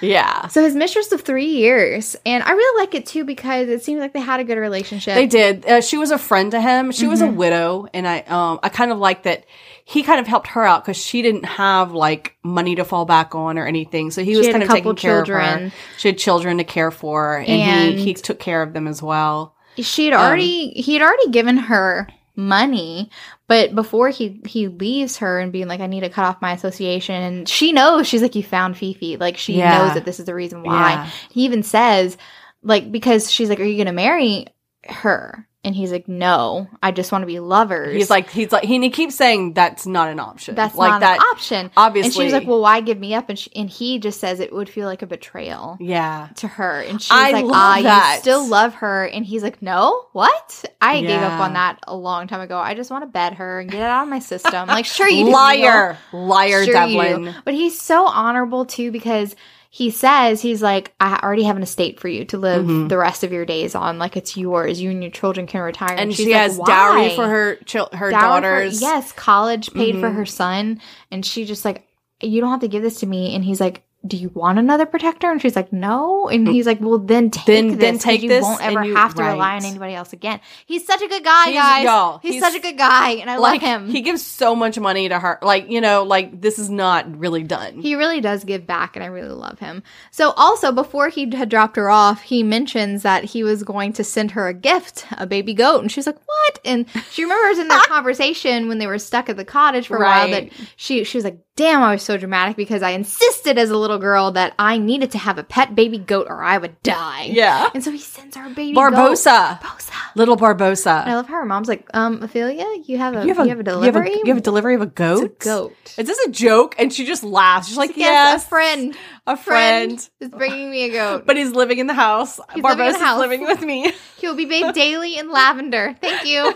yeah. So his mistress of three years. And I really like it too because it seems like they had a good relationship. They did. Uh, she was a friend to him. She Mm-hmm. was a widow, and I um I kind of like that he kind of helped her out because she didn't have like money to fall back on or anything. So he was kind of taking care of her. She had children to care for, and, And- he he took care of them as well. she had Um, already he had already given her money but before he he leaves her and being like i need to cut off my association and she knows she's like you found fifi like she Yeah. knows that this is the reason why Yeah. he even says like because she's like are you gonna marry her and he's like no i just want to be lovers He's like he's like he, he keeps saying that's not an option. that's like not that. an option obviously. and she's like well why give me up and, she, and he just says it would feel like a betrayal yeah. to her and she's I like ah that. you still love her and he's like no what i gave up on that a long time ago i just want to bed her and get it out of my system like sure you do, liar, liar, Neil. Sure Devlin. do. but he's so honorable too because he says he's like i already have an estate for you to live Mhm. the rest of your days on like it's yours you and your children can retire And she's she like, has dowry for her chil- her Dowry for- daughters. yes college paid for Mhm. her son and she just like you don't have to give this to me and he's like do you want another protector and she's like no and he's like well then take Then- this then take you this won't ever you- have to rely on anybody else again he's such a good guy He's- guys y'all, he's, he's- such a good guy and i like love him he gives so much money to her. Like you know, like this is not really done. He really does give back, and I really love him. So, also, before he had dropped her off, he mentions that he was going to send her a gift, a baby goat. And she's like, What? And she remembers in that conversation when they were stuck at the cottage for a while that she, she was like, Damn, I was so dramatic because I insisted as a little girl that I needed to have a pet baby goat or I would die. yeah, And so he sends a baby Barbosa, goat. Barbosa. little And I love how her mom's like, um, Ophelia, you have a, You have a, you have a delivery? You have a, delivery of a goat. It's a goat. Is this a joke? And she just laughs. She's like, Yes, yes, a friend. a Friend friend. is bringing me a goat. But he's living in the house. He's living in the house. living with me. He'll be bathed daily in lavender. Thank you,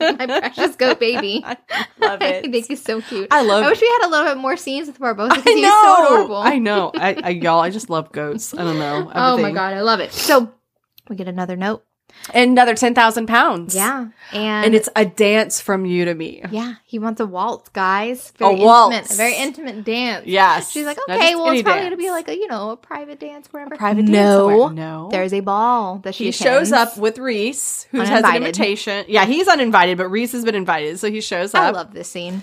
my precious goat baby. I love it. I think he's so cute. I love I wish we had a little bit more scenes with Barbosa because he's so adorable. I know. I, I, y'all, I just love goats. I don't know. Oh my god, I love it. So we get another note. Another 10,000 pounds. Yeah, and, And it's a dance from you to me. yeah, he wants a waltz, guys. Very A waltz. intimate, a very intimate dance. Yes. She's like, okay, well, it's probably dance. gonna be like a you know a private dance, whatever. private dance no, somewhere. No. there's a ball that she he attends. shows up with Reese, who has an invitation. Yeah, he's uninvited, but Reese has been invited, so he shows up. I love this scene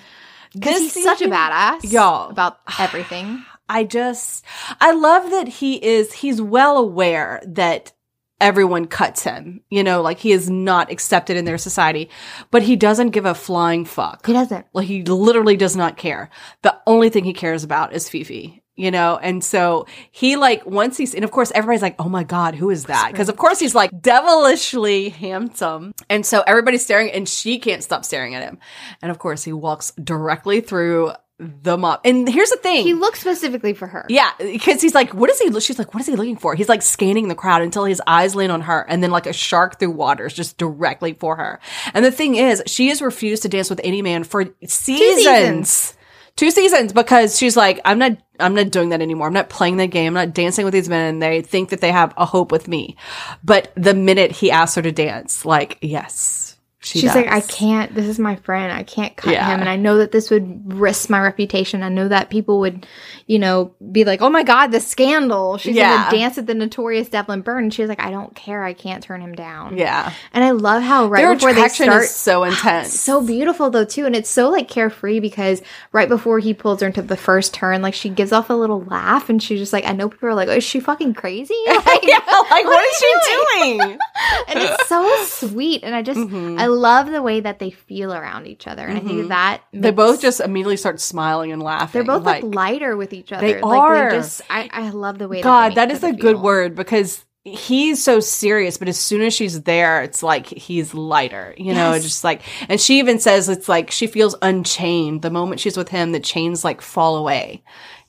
because This he's such a badass, Y'all. about everything. I just I love that he is he's well aware that everyone cuts him. You know, like he is not accepted in their society, but he doesn't give a flying fuck. He doesn't. Like he literally does not care. The only thing he cares about is Fifi. You know, and so he like once he's and of course everybody's like, oh my god, who is that? Because of course he's like devilishly handsome, and so everybody's staring, and she can't stop staring at him. And of course he walks directly through the mob. And here's the thing, He looks specifically for her. yeah, because he's like, what is he? She's like, what is he looking for? He's like scanning the crowd until his eyes land on her, and then like a shark through waters, just directly for her. And the thing is, she has refused to dance with any man for seasons. seasons. Two seasons because she's like, I'm not, I'm not doing that anymore. I'm not playing that game. I'm not dancing with these men, and they think that they have a hope with me. But the minute he asks her to dance, like, yes, She She's like, I can't. This is my friend. I can't cut Yeah. him, and I know that this would risk my reputation. I know that people would, you know, be like, "Oh my god, the scandal." She's Yeah. gonna dance at the notorious Devlin Byrne. And she's like, "I don't care. I can't turn him down." Yeah. And I love how right Their before they start, is so intense. So beautiful though too, and it's so like carefree because right before he pulls her into the first turn, like she gives off a little laugh, and she's just like, I know people are like, "Oh, is she fucking crazy?" Like, yeah, like what are is she doing? and it's so sweet, and I just Mhm. I love the way that they feel around each other, and I Mhm. think that They both just immediately start smiling and laughing. they're both like, lighter with each other. They like, are. just I I love the way. God, that, that is a each good word because he's so serious, but as soon as she's there, it's like he's lighter, you know, Yes. just like, and she even says it's like she feels unchained. The moment she's with him, the chains like fall away,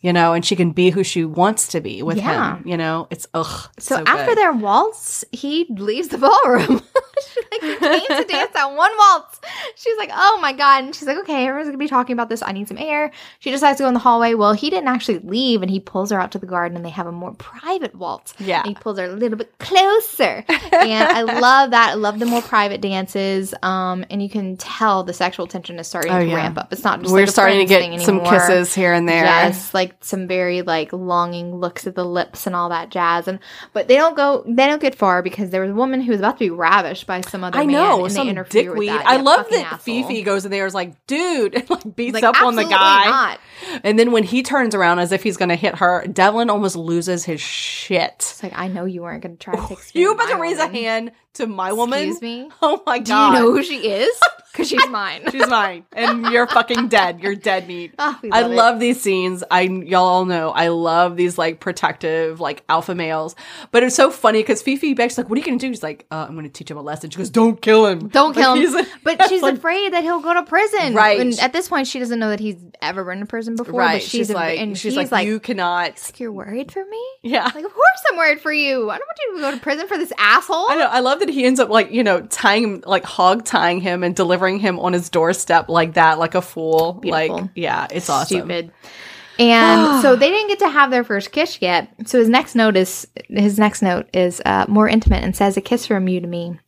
you know, and she can be who she wants to be with Yeah. him, you know, it's ugh. it's So, so after good. their waltz, he leaves the ballroom. she like came to dance that one waltz. She's like, oh my god, and she's like, okay, everyone's gonna be talking about this. I need some air. She decides to go in the hallway. Well, he didn't actually leave, and he pulls her out to the garden, and they have a more private waltz. Yeah. and he pulls her a little bit closer, and I love that. I love the more private dances. Um, and you can tell the sexual tension is starting Oh, to yeah. ramp up. It's not just we're like starting to get some kisses here and there. Yes, like some very like longing looks at the lips and all that jazz, and but they don't go, they don't get far because there was a woman who was about to be ravished by some other I man, know and some they interfere with dickweed. I Yeah, love that asshole. Fifi goes in there is like, dude, and like beats Like, up on the guy. not. And then when he turns around as if he's going to hit her, Devlin almost loses his shit. It's like I know you weren't going to try to take. You about to raise woman. a hand to my woman? Excuse me. Oh my god. Do you know who she is? Because she's mine. She's mine, and you're fucking dead. You're dead meat. Oh, we I love it. love these scenes. I y'all all know I love these like protective like alpha males. But it's so funny because Fifi Beck's like, "What are you gonna do?" She's like, uh, "I'm gonna teach him a lesson." She goes, "Don't kill him. Don't Like, kill him. but she's like- afraid that he'll go to prison. Right. And at this point, she doesn't know that he's ever been to prison before. Right. But she's, she's a- like, and she's like, like, you cannot. you're worried for me? Yeah. Like, of course I'm worried for you. I don't want you to go to prison for this asshole. I know. I love that he ends up like you know tying him, like hog tying him and delivering him on his doorstep like that, like a fool. Beautiful. Like yeah, it's awesome. Stupid. And so they didn't get to have their first kiss yet. So his next note is his next note is uh, more intimate and says, "A kiss from you to me."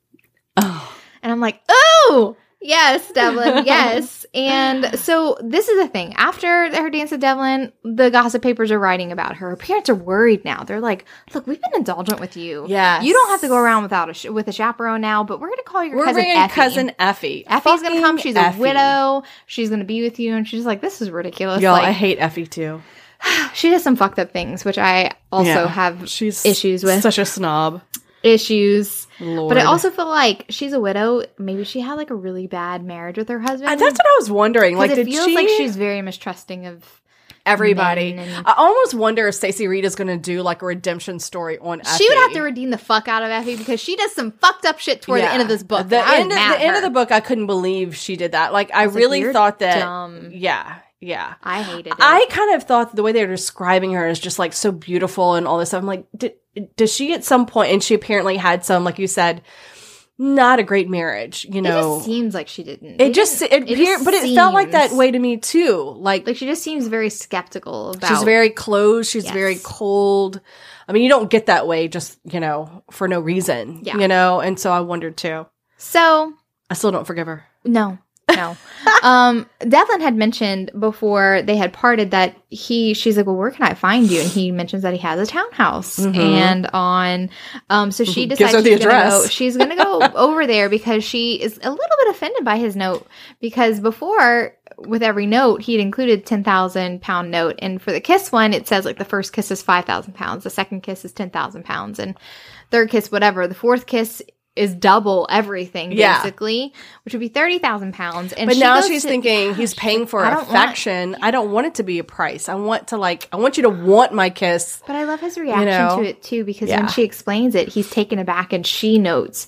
Oh. And I'm like, "Oh, yes, Devlin, yes." and so this is the thing. After her dance with Devlin, the gossip papers are writing about her. Her parents are worried now. They're like, "Look, we've been indulgent with you. Yeah, you don't have to go around without a sh- with a chaperone now, but we're going to call your We're cousin Effie. cousin Effie. Effie's gonna come. She's a widow. She's gonna be with you, and she's like, "This is ridiculous." Y'all, like, I hate Effie too. she does some fucked up things, which I also Yeah. have She's issues with. Such a snob. Issues. Lord. But I also feel like she's a widow. Maybe she had like a really bad marriage with her husband. Uh, that's what I was wondering. Like, it feels she? like she's very mistrusting of. everybody. and- I almost wonder if Stacy Reid is going to do like a redemption story on. Effie. She would have to redeem the fuck out of Effie because she does some fucked up shit toward the end of this book. The I end, of, the end of the book, I couldn't believe she did that. Like, I like, really "You're thought that. dumb." Yeah, yeah. I hated it. I kind of thought the way they were describing her is just like so beautiful and all this stuff. I'm like, did, does she at some point, and she apparently had some, like you said, not a great marriage, you know? it just seems like she didn't. it just, it, didn't- appear- just but it felt like that way to me too. Like, Like she just seems very skeptical about. she's very closed. She's very cold. I mean, you don't get that way just, you know, for no reason, Yeah. you know? And so I wondered too. so I still don't forgive her. No, no. um, Devlin had mentioned before they had parted that he, she's like, well, where can I find you? And he mentions that he has a townhouse Mhm. and on, um, so she decides she's gonna go, she's to go over there because she is a little bit offended by his note because before with every note he'd included 10,000 pound note. And for the kiss one, it says like the first kiss is 5,000 pounds. The second kiss is 10,000 pounds and third kiss, whatever. The fourth kiss is double everything Yeah. basically, which would be thirty thousand pounds. And But she now she's to- thinking he's paying for I don't want- affection. I don't want it to be a price. I want to like I want you to want my kiss. But I love his reaction know? to it too because Yeah. when she explains it, he's taken aback and she notes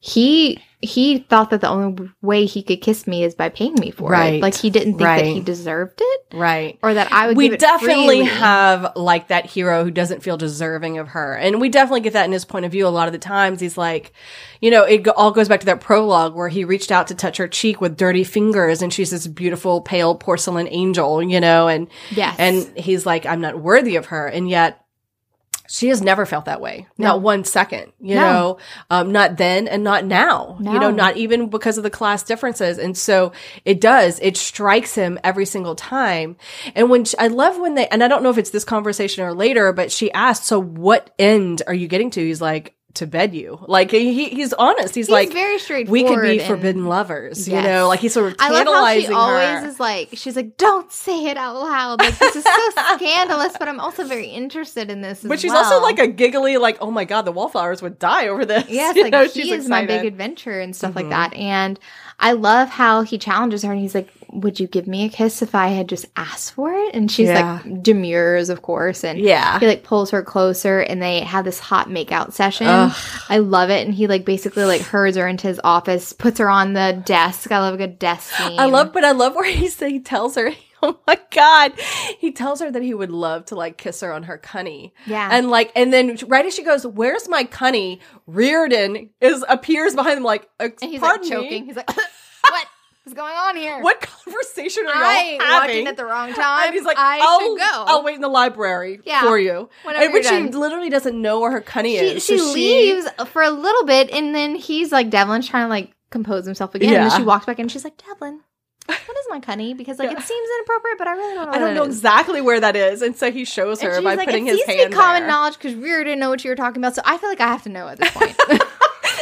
he he thought that the only way he could kiss me is by paying me for Right. it. Like he didn't think that he deserved it Right. or that I would. We give it definitely freely. have like that hero who doesn't feel deserving of her. And we definitely get that in his point of view a lot of the times. He's like, you know, it all goes back to that prologue where he reached out to touch her cheek with dirty fingers and she's this beautiful pale porcelain angel, you know, and Yes. and he's like, I'm not worthy of her. And yet she has never felt that way. No. Not one second, you No. know, um, not then and not now, you know, not even because of the class differences. And so it does, it strikes him every single time. And when she, I love when they, and I don't know if it's this conversation or later, but she asked, so what end are you getting to? He's like, to bed you. Like he, he's honest. He's, He's like, very straightforward. we could be forbidden lovers, you know, like he's sort of I love how she tantalizing always her. is like, she's like, don't say it out loud. Like, this is so scandalous, but I'm also very interested in this. As but she's well. also like a giggly, like, oh my God, the wallflowers would die over this. Yes, You like know, he she's is my big adventure and stuff like Mhm. that. And I love how he challenges her and he's like, Would you give me a kiss if I had just asked for it? And she's Yeah. like demurs, of course. And Yeah. he like pulls her closer and they have this hot makeout session. Ugh. I love it. And he like basically like herds her into his office, puts her on the desk. I love a good desk scene. I love, but I love where he he tells her, oh my god, he tells her that he would love to like kiss her on her cunny, Yeah. and like, and then right as she goes, "Where's my cunny?" Reardon is appears behind him like, "Ex- and he's like choking. me, He's like, What is going on here? what conversation are I y'all having?" walked in at the wrong time. and he's like, I I'll, should go. I'll wait in the library Yeah. for you. Whenever and, but she literally doesn't know where her cunny she, is. she so leaves for a little bit and then he's like Devlin's trying to like compose himself again and Yeah. then she walks back in and she's like Devlin what is my cunny because like Yeah. it seems inappropriate but I really don't know I don't know is. exactly where that is, and so he shows her by like putting it his seems to hand be common there. knowledge because we didn't know what you were talking about so I feel like I have to know at this point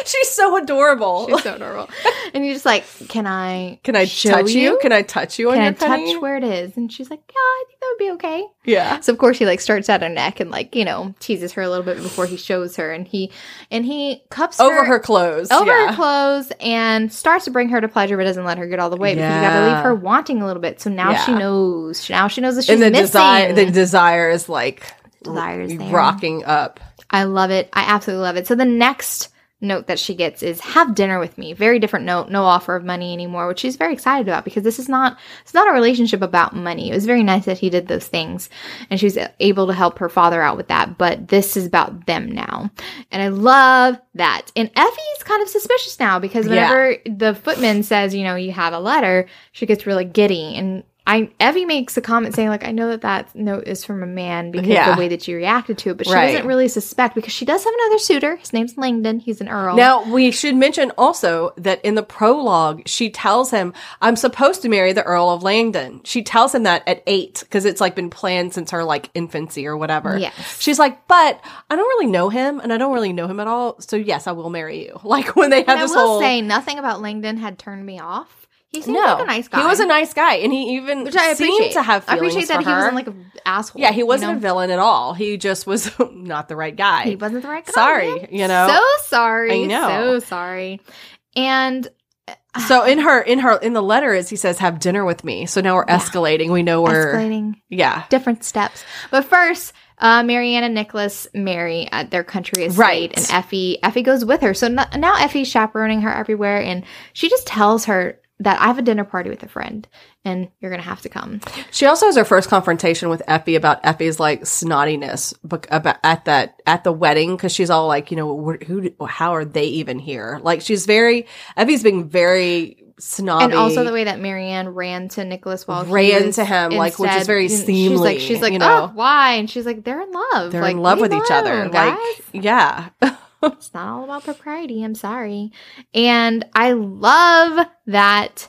She's so adorable. she's so adorable and you're just like can I Can I touch you? Can I touch you on can I touch where it is and she's like yeah I think that would be okay Yeah. So of course he like starts at her neck and like you know teases her a little bit before he shows her and he and he cups Over her clothes. over yeah. her clothes and starts to bring her to pleasure but doesn't let her get all the way because you gotta leave her wanting a little bit. So now she knows. Now she knows that she's and the missing. desire the desire is like Desire is rocking up. I love it. I absolutely love it. So the next note that she gets is have dinner with me. Very different note, no offer of money anymore, which she's very excited about because this is not it's not a relationship about money. It was very nice that he did those things and she was able to help her father out with that, but this is about them now. And I love that. And Effie's kind of suspicious now because Yeah. whenever the footman says, you know, you have a letter, she gets really giddy and I Effie makes a comment saying like I know that that note is from a man because Yeah. the way that you reacted to it, but she Right. doesn't really suspect because she does have another suitor. His name's Langdon. He's an earl. Now, we should mention also that in the prologue, she tells him, I'm supposed to marry the Earl of Langdon. She tells him that at eight, because it's like been planned since her like infancy or whatever. Yes. She's like, but I don't really know him and I don't really know him at all. So yes, I will marry you. Like when they have and I this will whole. say nothing about Langdon had turned me off. He seems no, like a nice guy. He was a nice guy, and he even which I seemed appreciate. to have. I appreciate that he her. wasn't like an asshole. Yeah, he wasn't you a villain at all. He just was not the right guy. He wasn't the right guy. Sorry, man. you know? So sorry. I know. So sorry. And So in her in her in the letter is he says have dinner with me. So now we're Yeah. escalating. We know we're escalating yeah. different steps. But first, uh, Marianne and Nicholas marry at their country estate, Right. and Effie Effie goes with her. So n- now Effie's chaperoning her everywhere, and she just tells her that I have a dinner party with a friend, and you're gonna have to come. She also has her first confrontation with Effie about Effie's like snottiness at that at the wedding because she's all like, you know, who, how are they even here? Like she's very Effie's being very snobby, And also the way that Marianne ran to Nicholas while Ran to him, like, which is very and She's like, she's like, you oh, know? oh, why? And she's like, they're in love. they're Like, in love with each other. guys. Like yeah, it's not all about propriety. I'm sorry. And I love that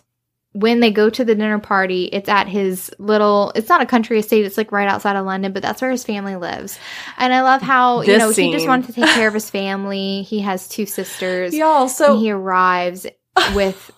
when they go to the dinner party, it's at his little, it's not a country estate, it's like right outside of London, but that's where his family lives. And I love how, you This know, he just wanted to take care of his family. He has two sisters. y'all. So and he arrives with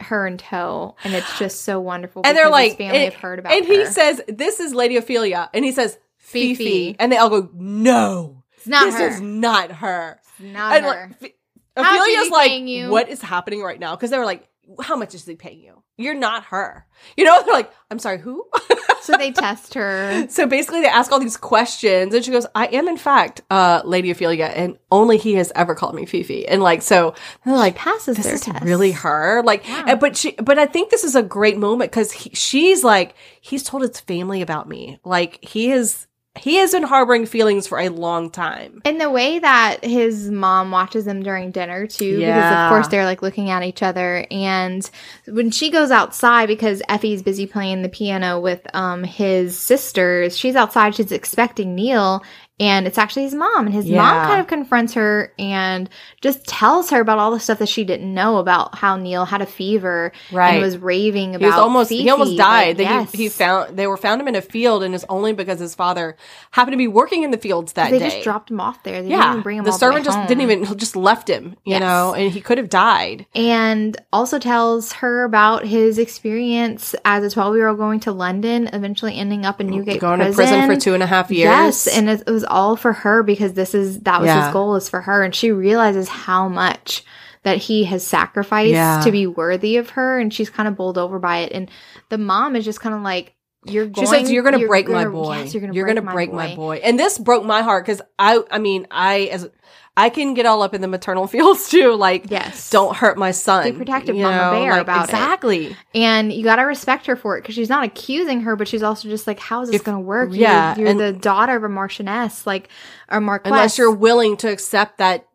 her in tow. And it's just so wonderful. and they're like, family and, have heard about and he her. says, "This is Lady Ophelia," and he says, "Fifi,", Fifi. and they all go, "No, not this her. is not her." It's not and her. like, Ophelia's like, you? "What is happening right now?" Because they were like, "How much is he paying you? You're not her." You know, they're like, "I'm sorry, who?" so they test her. so basically, they ask all these questions, and she goes, "I am, in fact, uh, Lady Ophelia, and only he has ever called me Fifi." And like, so they're like, passes this their is test. really her like Yeah. and- but she but i think this is a great moment because she's like he's told his family about me like he is he has been harboring feelings for a long time And the way that his mom watches them during dinner too, because of course they're like looking at each other. And when she goes outside, because Effie's busy playing the piano with um his sisters, she's outside. She's expecting Neil, and it's actually his mom and his Yeah. mom kind of confronts her and just tells her about all the stuff that she didn't know about how Neil had a fever Right. and was raving about He was almost he almost died. Like, They- yes. he, he found they were found him in a field, and it's only because his father happened to be working in the fields that they day. They just dropped him off there they didn't yeah, even bring him the servant just didn't even just left him, you Yes. know, and he could have died. and also tells her about his experience as a 12 year old going to London, eventually ending up in Newgate Going prison. to prison for two and a half years. Yes, and it, it was all for her because this is that was Yeah. his goal is for her, and she realizes how much that he has sacrificed Yeah. to be worthy of her, and she's kind of bowled over by it. And the mom is just kind of like, "You're going." She says, "You're going to break my gonna- boy. Yes, you're going to you're break, gonna my, break boy. my boy." And this broke my heart because I, I mean, I as I can get all up in the maternal feels too. Like, Yes. don't hurt my son. Be protective, you Mama know, Bear, like, about it. exactly. And you got to respect her for it because she's not accusing her, but she's also just like, "How is this going to work? yeah, you're, you're and- the daughter of a marchioness, like or marquess. Unless you're willing to accept that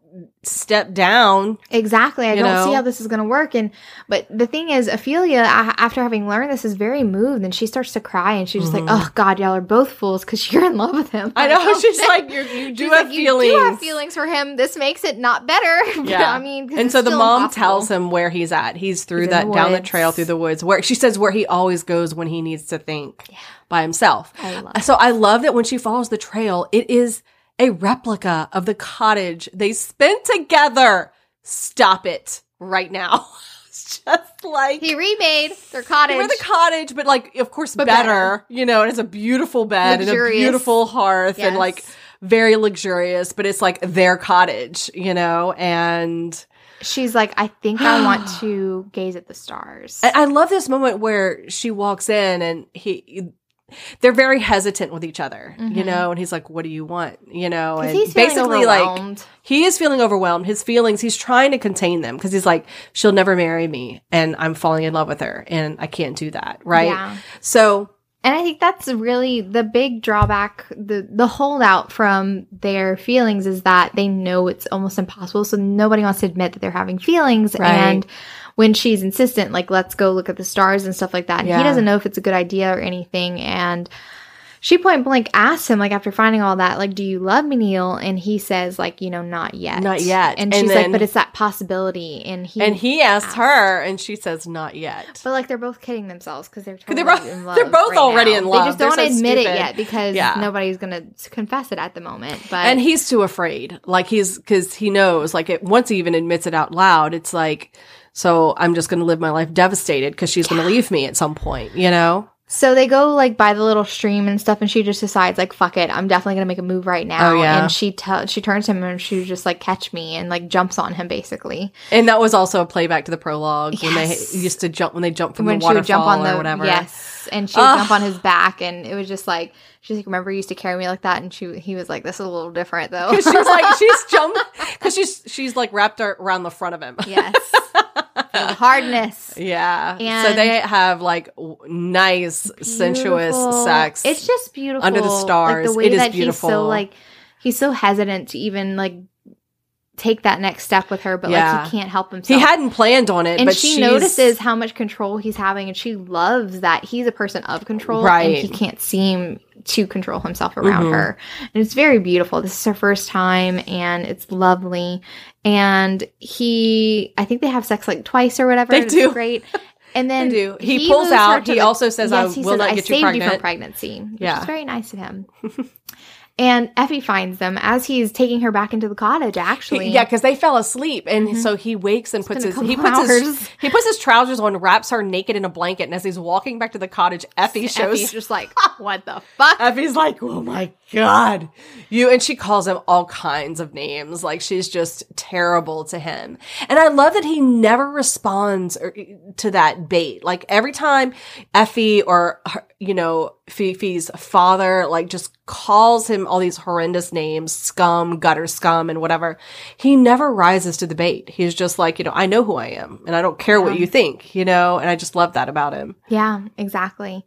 step down. Exactly. I don't see how this is going to work. And but the thing is, Ophelia, after having learned this, is very moved, and she starts to cry, and she's just like, "Oh God, y'all are both fools because you're in love with him." Mm-hmm. I know. Like, she's like, You're, you do have like, feelings. You do have feelings for him. This makes it not better. Yeah. I mean, and so the mom impossible. tells him where he's at. He's through He's that the down the trail through the woods. Where she says where he always goes when he needs to think by himself. I love so I love that when she follows the trail, it is a replica of the cottage they spent together. Stop it right now. it's just like He remade their cottage. the cottage, but like of course better, better. You know, it has a beautiful bed and a beautiful hearth and like very luxurious, but it's like their cottage, you know, and She's like, I think I want to gaze at the stars. I I love this moment where she walks in and he they're very hesitant with each other, you Mhm. know, and he's like, "What do you want?" You know, and he's basically like he is feeling overwhelmed. His feelings, he's trying to contain them because he's like, "She'll never marry me, and I'm falling in love with her, and I can't do that." Right? Yeah. So And I think that's really the big drawback, the the holdout from their feelings is that they know it's almost impossible. So nobody wants to admit that they're having feelings. Right. And when she's insistent, like, let's go look at the stars and stuff like that, and Yeah. he doesn't know if it's a good idea or anything. And she point blank asks him, like, after finding all that, like, do you love me, Neil? And he says, like, you know, not yet. Not yet. And, And she's then- like, but it's that possibility. And he, and he asked asked. her, and she says, "Not yet." But like they're both kidding themselves because they're 'Cause totally they're both- in love they're both right already now. in They love. just They're don't so admit it yet because Yeah. nobody's gonna confess it at the moment. But and he's too afraid. Like he's because he knows. Like it, once he even admits it out loud, it's like, so I'm just going to live my life devastated because she's going to leave me at some point. You know? So they go like by the little stream and stuff, and she just decides like, "Fuck it, I'm definitely gonna make a move right now." Oh, yeah. And she tells she turns to him and she just like, "Catch me!" and like jumps on him basically. And that was also a playback to the prologue when they used to jump when they jumped from when the she would waterfall jump on or the whatever. yes, and she would Ugh. jump on his back, and it was just like she's like, "Remember, you used to carry me like that?" And she he was like, "This is a little different though." Because she's like she's jumped because she's she's like wrapped around the front of him. yes, hardness. Yeah. so they have like nice, sensuous sex. It's just beautiful under the Like stars. the way It is that he's beautiful. so like he's so hesitant to even like take that next step with her, but Yeah. like he can't help himself. he hadn't planned on it, and but she she's- notices how much control he's having, and she loves that he's a person of control, Right. And he can't seem to control himself around Mhm. her, and it's very beautiful. This is her first time, and it's lovely. And he, I think they have sex like twice or whatever. They do. It's great. And then do. He pulls out. He the- also says, "I he will not I get you saved pregnant." from pregnancy." Which Yeah. is very nice of him. and Effie finds them as he's taking her back into the cottage. Actually, yeah, because they fell asleep, and mm-hmm. so he wakes and puts his he puts his he puts his trousers on, wraps her naked in a blanket, and as he's walking back to the cottage, Effie shows Effie's just like, "What the fuck?" Effie's like, "Oh my god, you!" And she calls him all kinds of names. Like she's just terrible to him. And I love that he never responds er, to that bait. Like every time Effie or her, you know Fifi's father like just calls him all these horrendous names, scum, gutter scum, and whatever, he never rises to the bait. He's just like, you know, I know who I am, and I don't care what you think, you know. And I just love that about him. Yeah, exactly.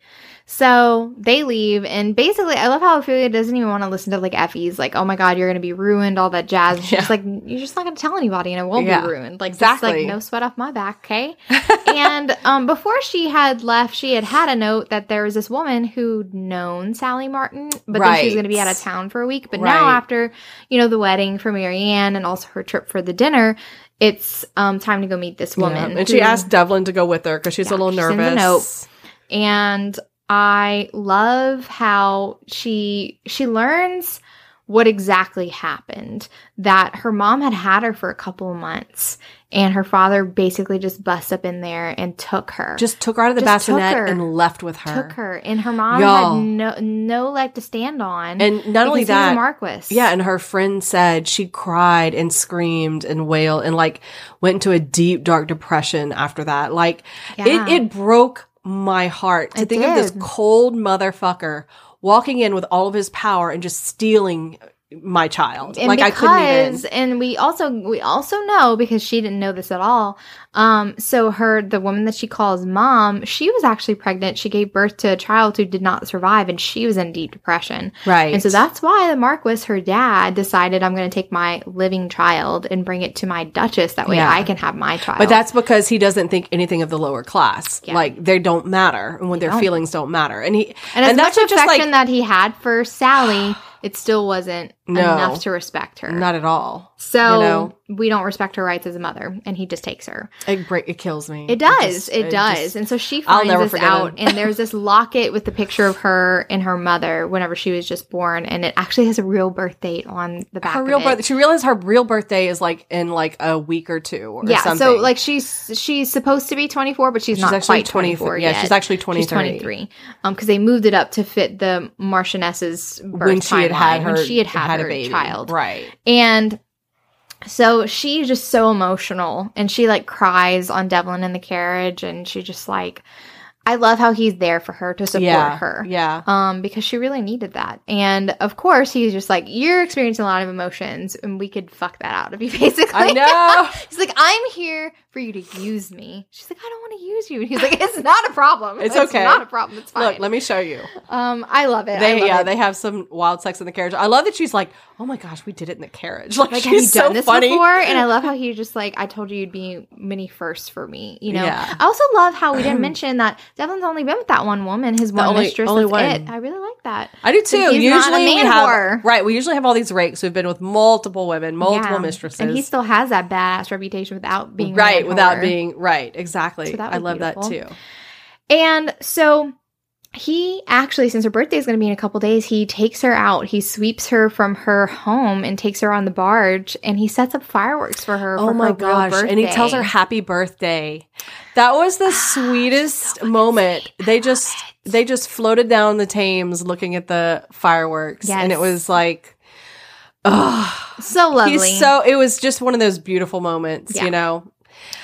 So they leave, and basically, I love how Ophelia doesn't even want to listen to like Effie's, like, "Oh my god, you're gonna be ruined," all that jazz. She's Yeah. like, "You're just not gonna tell anybody, and it won't Yeah, be ruined." Like, just, exactly. like no sweat off my back, okay? and um, before she had left, she had had a note that there was this woman who who'd known Sally Martin, but then she was going to be out of town for a week. But now, after you know the wedding for Marianne and also her trip for the dinner, it's um time to go meet this woman. Yeah. And she asked Devlin to go with her because she's Yeah, a little she's in the nervous. note. and I love how she she learns what exactly happened that her mom had had her for a couple of months and her father basically just bust up in there and took her Just took her out of the Just bassinet her. and left with her. took her and her mom Y'all. had no no leg to stand on And not only because he was a that, Marquis Yeah, and her friend said she cried and screamed and wailed and like went into a deep dark depression after that. Like Yeah. it it broke my heart to It think of this cold motherfucker walking in with all of his power and just stealing my child. and like I couldn't because, even. and we also we also know because she didn't know this at all. Um, so her the woman that she calls mom, she was actually pregnant. She gave birth to a child who did not survive, and she was in deep depression. Right. And so that's why the Marquis, her dad, decided I'm going to take my living child and bring it to my Duchess. That way Yeah. I can have my child. But that's because he doesn't think anything of the lower class. Yeah. Like they don't matter and when their don't. feelings don't matter. And he and as that's much affection like that he had for Sally, it still wasn't No. enough to respect her. not at all. so you know? we don't respect her rights as a mother, and he just takes her. It break it kills me. It does. just- it, does. just- and so she finds this out, it. and there's this locket with the picture of her and her mother whenever she was just born, and it actually has a real birth date on the back. her of real it. birthday. She realizes her real birthday is like in like a week or two or Yeah, something. so like she's she's supposed to be 24, but she's, She's not actually quite 20 24 yeah, yet. she's actually She's 23. 23. Um, because they moved it up to fit the Marchioness's birth when she had had her when she had had, a her baby. child, right? And so she's just so emotional and she like cries on Devlin in the carriage and she just like I love how he's there for her to support yeah, her. yeah. Um, because she really needed that. And of course he's just like, You're experiencing a lot of emotions and we could fuck that out of you basically. I know. he's like, I'm here for you to use me. She's like, I don't want to use you. And he's like, It's not a problem. It's okay. not a problem. It's fine. Look, let me show you. um, I love it. They love yeah, it. they have some wild sex in the carriage. I love that she's like, oh my gosh, we did it in the carriage. Like, like, she's have you done so this funny. before? And I love how he just like, I told you you'd be many firsts for me. You know. Yeah. I also love how we didn't mention that Devlin's only been with that one woman, his one only- mistress. only one. it. I really like that. I do too. He's not a usually we have whore. right. We usually have all these rakes who've been with multiple women, multiple Yeah. mistresses, and he still has that badass reputation without being a right without being right. Exactly. So I love that too. And so he actually, since her birthday is going to be in a couple days, he takes her out. He sweeps her from her home and takes her on the barge, and he sets up fireworks for her. Oh for my her gosh. And he tells her happy birthday. That was the ah, sweetest moment. They just they just floated down the Thames looking at the fireworks. And it was like oh so lovely. he's so it was just one of those beautiful moments, Yeah. you know.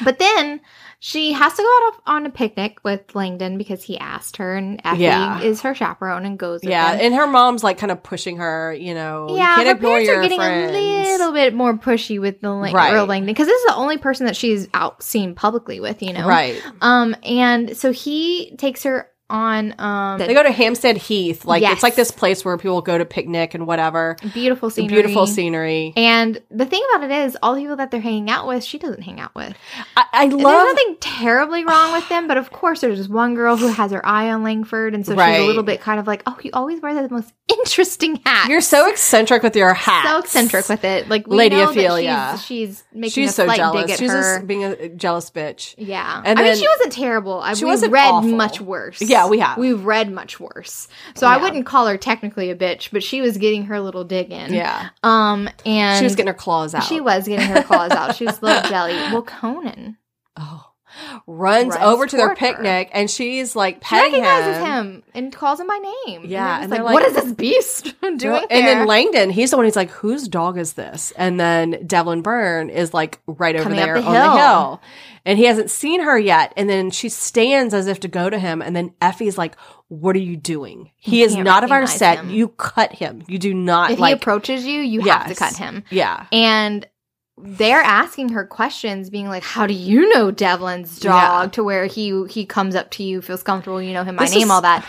But then she has to go out on a picnic with Langdon because he asked her, and Effie Yeah. is her chaperone and goes. Yeah. And her mom's like kind of pushing her, you know. you yeah, can't her parents are getting friends. a little bit more pushy with the Lang- Right. Earl Langdon because this is the only person that she's out seen publicly with, you know. Right. Um, and so he takes her on um They go to Hampstead Heath. Like Yes. it's like this place where people go to picnic and whatever. beautiful scenery. Beautiful scenery. And the thing about it is, all the people that they're hanging out with, she doesn't hang out with. I, I There's love nothing terribly wrong with them, but of course, there's this one girl who has her eye on Langford, and so she's a little bit kind of like, "Oh, you always wear the most interesting hat." You're so eccentric with your hat. so eccentric with it, like Lady Ophelia. She's, she's making She's a so jealous. She's her. being a jealous bitch. yeah, And I mean, she wasn't terrible. I, She wasn't read awful. much worse. Yeah, we have. We've read much worse. So I wouldn't call her technically a bitch, but she was getting her little dig in. Yeah. Um, and she was getting her claws out. She was getting her claws out. She was a little jelly. Well, Conan. Oh. Runs, Runs over to their toward her. picnic and she's like She petting recognizes him. him. and calls him by name. Yeah, and, and like, like- "What is this beast doing and there?" then Langdon, he's the one who's like, whose dog is this? And then Devlin Byrne is like right over Coming there the on the hill. And he hasn't seen her yet. And then she stands as if to go to him. And then Effie's like, what are you doing? He You is can't of our set. him. You cut him. You do not if like he approaches you, you have to cut him. Yeah. And they're asking her questions, being like, "How do you know Devlin's dog?" Yeah. To where he he comes up to you, feels comfortable, you know him by This name, is- all that.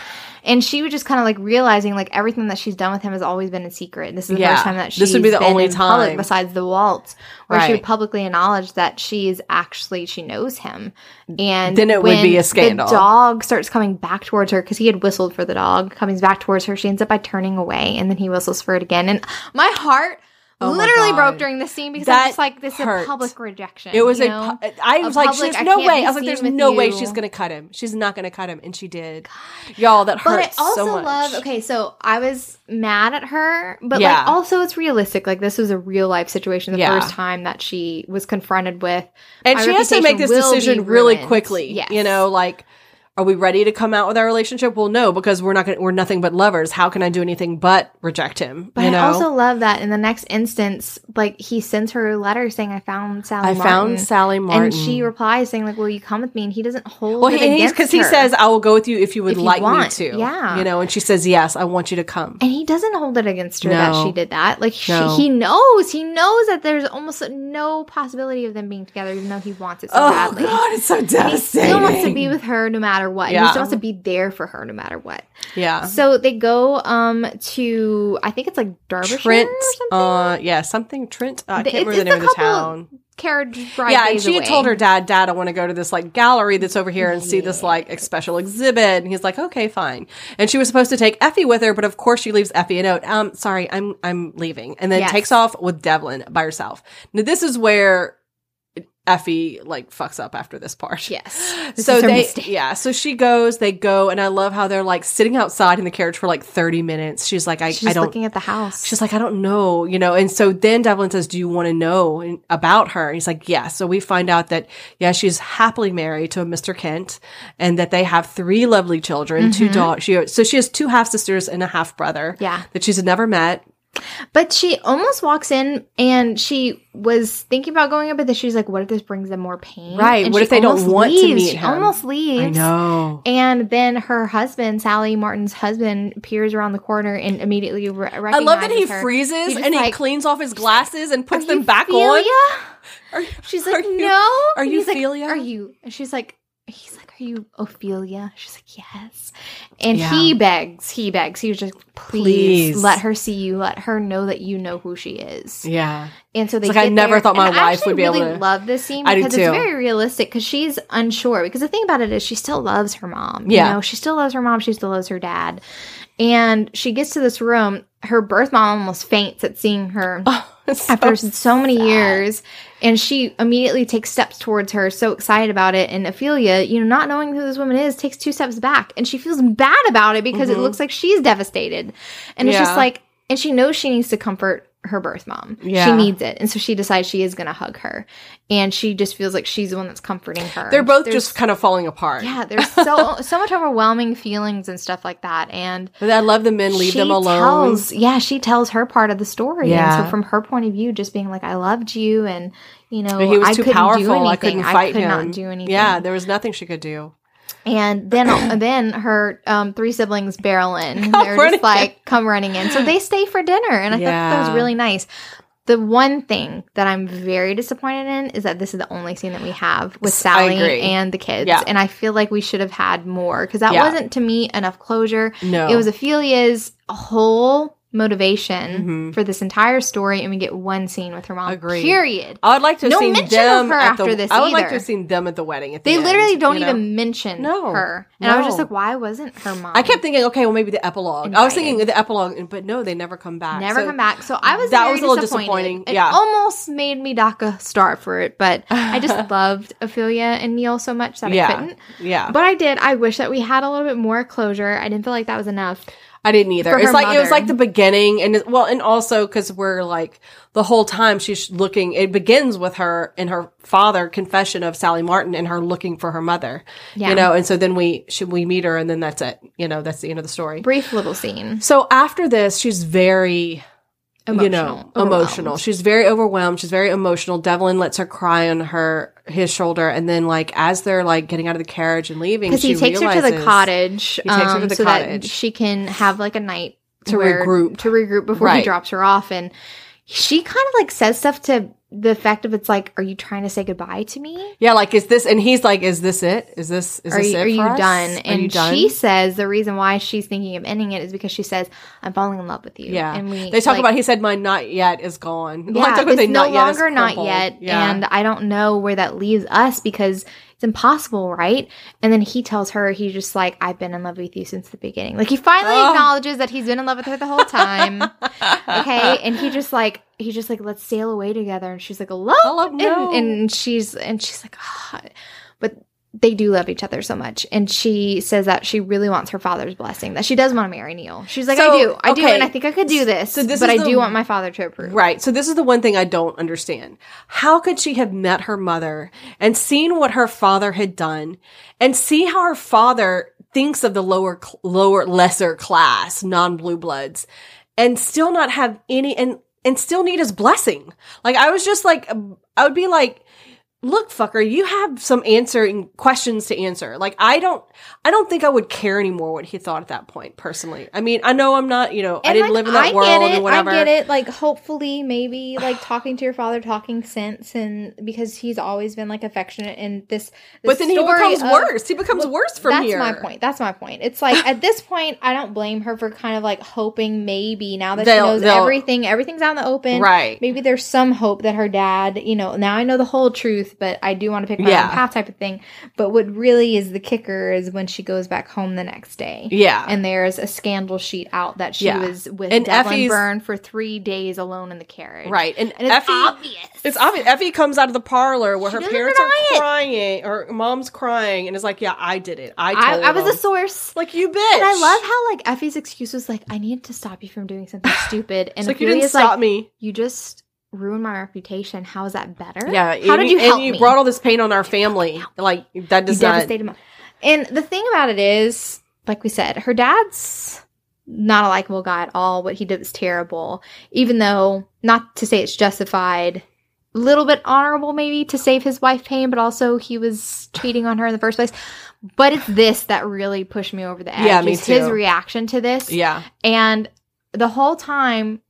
And she was just kind of like realizing like everything that she's done with him has always been in secret. This is the Yeah. first time that she's This would be the only in public time. besides the waltz, where she would publicly acknowledge that she's actually she knows him. And Then it would be a scandal. The dog starts coming back towards her because he had whistled for the dog. Comes back towards her, she ends up by turning away, and then he whistles for it again. And my heart. Oh literally broke during the scene because That I'm just like, this is a public rejection. It was a. know? pu- I was like, public, "There's no way." I was like, "There's no way you. she's gonna cut him. She's not gonna cut him," and she did. Y'all, that hurts. But I also so much. love. Okay, so I was mad at her, but Yeah. like also it's realistic. Like this was a real life situation. The Yeah. first time that she was confronted with, and my she has to make this decision really quickly. Yes. You know, like, are we ready to come out with our relationship? Well, no, because we're not. Gonna, we're nothing but lovers. How can I do anything but reject him? But you know, I also love that in the next instance, like he sends her a letter saying, "I found Sally. I Martin," found Sally Martin, and she replies saying, "Like, will you come with me?" And he doesn't hold Well, it he because he says, "I will go with you if you would If like want, me to." yeah. you know, and she says, "Yes, I want you to come." And he doesn't hold it against her that she did that. Like No. she, he knows, he knows that there's almost no possibility of them being together, even though he wants it so Oh badly. God, it's so And he still wants to be with her no matter what. He Yeah. still wants to be there for her no matter what. yeah. So they go um to I think it's like Derbyshire Trent, or something. uh, yeah, something Trent. I can't it's- remember the name a of the town. Carriage ride. yeah, and she had away. told her dad, "Dad, I want to go to this like gallery that's over here and see this like special exhibit." And he's like, "Okay, fine." And she was supposed to take Effie with her, but of course she leaves Effie a note. Um, sorry, I'm I'm leaving, and then Yes. takes off with Devlin by herself. Now this is where Effie like fucks up after this part. Yes. This so they mistake. yeah so she goes they go and i love how they're like sitting outside in the carriage for like 30 minutes she's like i, She's I don't looking at the house. She's like, I don't know, you know. And so then Devlin says, Do you want to know about her? And he's like, Yes. So we find out that, yeah, she's happily married to a Mr. Kent and that they have three lovely children, two mm-hmm. daughters. She, so she has two half sisters and a half brother. Yeah. That she's never met. But she almost walks in and she was thinking about going up, but then she's like, what if this brings them more pain? Right. And What if they don't want to leaves. meet She him? almost leaves. I know. And then her husband, Sally Martin's husband, peers around the corner and immediately re- I love that he her. freezes and he cleans off his glasses and puts them back on. Ophelia?" Are, She's are like, you- no. Are you he's like, Are you? And she's like, he's like, are you Ophelia? She's like, yes. And Yeah. he begs, he begs. He was just, please, Please. let her see you. Let her know that you know who she is. Yeah. And so they It's like, I never there, thought my wife would be able to- love this scene because too. it's very realistic because she's unsure. Because the thing about it is she still loves her mom. Yeah. You know, she still loves her mom. She still loves her dad. And she gets to this room. Her birth mom almost faints at seeing her oh, It's after so so many sad. years. And she immediately takes steps towards her, so excited about it. And Ophelia, you know, not knowing who this woman is, takes two steps back. And she feels bad about it because it looks like she's devastated. And it's just Mm-hmm. Like, and she knows she needs to comfort her birth mom. Yeah. She needs it. And so she decides she is going to hug her. And she just feels like she's the one that's comforting her. They're both There's- just kind of falling apart. yeah, there's so so much overwhelming feelings and stuff like that. And But I love the men leave them alone. Tells, yeah, she tells her part of the story. Yeah. And so from her point of view, just being like, I loved you and you know, he was I too couldn't powerful. I couldn't fight could him. not do anything. Yeah, there was nothing she could do. And then and then her um, three siblings barrel in. They're just like come running in. So they stay for dinner. And I thought that was really nice. The one thing that I'm very disappointed in is that this is the only scene that we have with Sally and the kids. Yeah. And I feel like we should have had more because that Yeah. wasn't to me enough closure. No. It was Ophelia's whole motivation Mhm. for this entire story, and we get one scene with her mom. Agreed. Period. I would like to have No seen them of her after the, this I would like to either. have seen them at the wedding. At the They end, literally don't you know? even mention No. her, and I was just like, why wasn't her mom? I kept thinking, okay, well, maybe the epilogue. I was thinking the epilogue, but no, they never come back. Never So- come back. So I was that was a little disappointing. It Yeah. almost made me dock a star for it, but I just loved Ophelia and Neil so much that I couldn't. yeah. But I did. I wish that we had a little bit more closure. I didn't feel like that was enough. I didn't either. It's like it was like the beginning, and it, well, and also because we're like the whole time she's looking. It begins with her and her father confession of Sally Martin and her looking for her mother. Yeah. You know, and so then we should we meet her, and then that's it. You know, that's the end of the story. Brief little scene. So after this, she's very Emotional. you know, emotional. She's very overwhelmed. She's very emotional. Devlin lets her cry on her his shoulder, and then like as they're like getting out of the carriage and leaving, because he takes her to the realizes- cottage, He takes her to um, the so that she can have like a night To where- regroup. to regroup before he drops her off, and she kind of like says stuff to the effect of it's like, are you trying to say goodbye to me? Yeah, like is this? And he's like, is this it? Is this is Are this you, it are you us? done? Are And you done? she says the reason why she's thinking of ending it is because she says, I'm falling in love with you. yeah, And we they talk like, about. He said, "My not yet is gone." Yeah, like, it's no not yet longer not yet, Yeah. and I don't know where that leaves us because it's impossible, right? And then he tells her he's just like, "I've been in love with you since the beginning." Like he finally Oh. acknowledges that he's been in love with her the whole time. okay, and he just like he's just like, "Let's sail away together," and she's like, "Hello," Hello, no. and, and she's and she's like, ah. but. They do love each other so much, and she says that she really wants her father's blessing. That she does want to marry Neil. She's like, So, "I do, I do, and I think I could do this." So this but I the- do want my father to approve. Right. So this is the one thing I don't understand. How could she have met her mother and seen what her father had done and see how her father thinks of the lower, lower, lesser class, non-blue bloods and still not have any and, and still need his blessing? Like I was just like, I would be like, look, fucker, you have some answering questions to answer. Like I don't, I don't think I would care anymore what he thought at that point, personally. I mean, I know I'm not, you know, I didn't like, live in that I world get it, and whatever. I get it. Like, hopefully, maybe like talking to your father, talking sense, and because he's always been like affectionate, and this. But this then he becomes of- worse. He becomes worse from That's here. That's my point. That's my point. It's like at this point, I don't blame her for kind of like hoping maybe now that They'll- she knows everything, everything's out in the open. Right. Maybe there's some hope that her dad, you know, now I know the whole truth, but I do want to pick my Yeah. own path type of thing. But what really is the kicker is when she goes back home the next day. Yeah. And there's a scandal sheet out that she Yeah. was with And Devlin Effie's- Byrne for three days alone in the carriage. right. And, And it's Effie, obvious. It's obvious. Effie comes out of the parlor where She her parents are it. crying, or mom's crying, and is like, "Yeah, I did it. I I, told I was them." a source. like you bitch." And I love how like Effie's excuse was like, I need to stop you from doing something stupid. And It's like you didn't stop like, me. You just ruined my reputation. How is that better? Yeah. How and did you and help you me? brought all this pain on our family. Like that you does not. devastated my- And the thing about it is, like we said, her dad's not a likable guy at all. What he did was terrible. Even though, not to say it's justified, a little bit honorable maybe to save his wife pain, but also he was cheating on her in the first place. But it's this that really pushed me over the edge. Yeah, me is His reaction to this. Yeah. And the whole time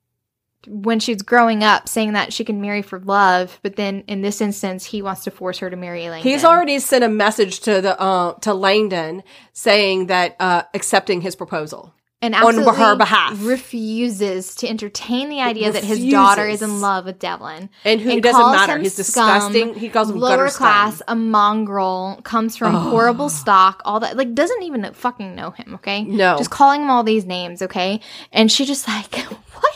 when she's growing up saying that she can marry for love, but then in this instance he wants to force her to marry Langdon. He's already sent a message to the uh, to Langdon saying that uh, accepting his proposal. and on her behalf. refuses to entertain the idea that his daughter is in love with Devlin. And who And doesn't matter. He's scum, disgusting. He calls him Lower gutter scum. class, a mongrel, comes from horrible stock, all that. Like, doesn't even fucking know him, okay? No. Just calling him all these names, okay? And she just like, what?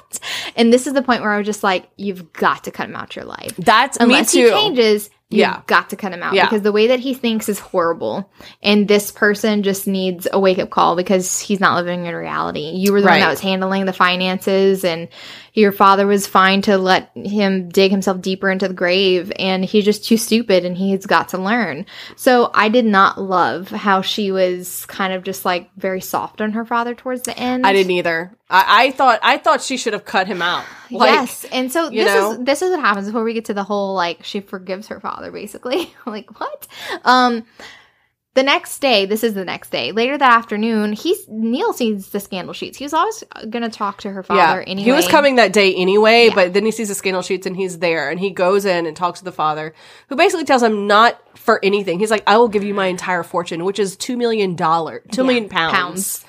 And this is the point where I was just like, you've got to cut him out your life. That's Unless he changes, you've Yeah. got to cut him out Yeah. because the way that he thinks is horrible. And this person just needs a wake up call because he's not living in reality. You were the one that was handling the finances and your father was fine to let him dig himself deeper into the grave and he's just too stupid and he's got to learn. So I did not love how she was kind of just like very soft on her father towards the end. I didn't either. I, I thought I thought she should have cut him out. Like, yes, and so this know? is this is what happens before we get to the whole like she forgives her father basically. like what? Um the next day, this is the next day. Later that afternoon, he's Neil sees the scandal sheets. He was always going to talk to her father anyway. He was coming that day anyway, Yeah. but then he sees the scandal sheets and he's there and he goes in and talks to the father, who basically tells him not for anything. He's like, I will give you my entire fortune, which is two million dollar, two Yeah, million pounds. pounds.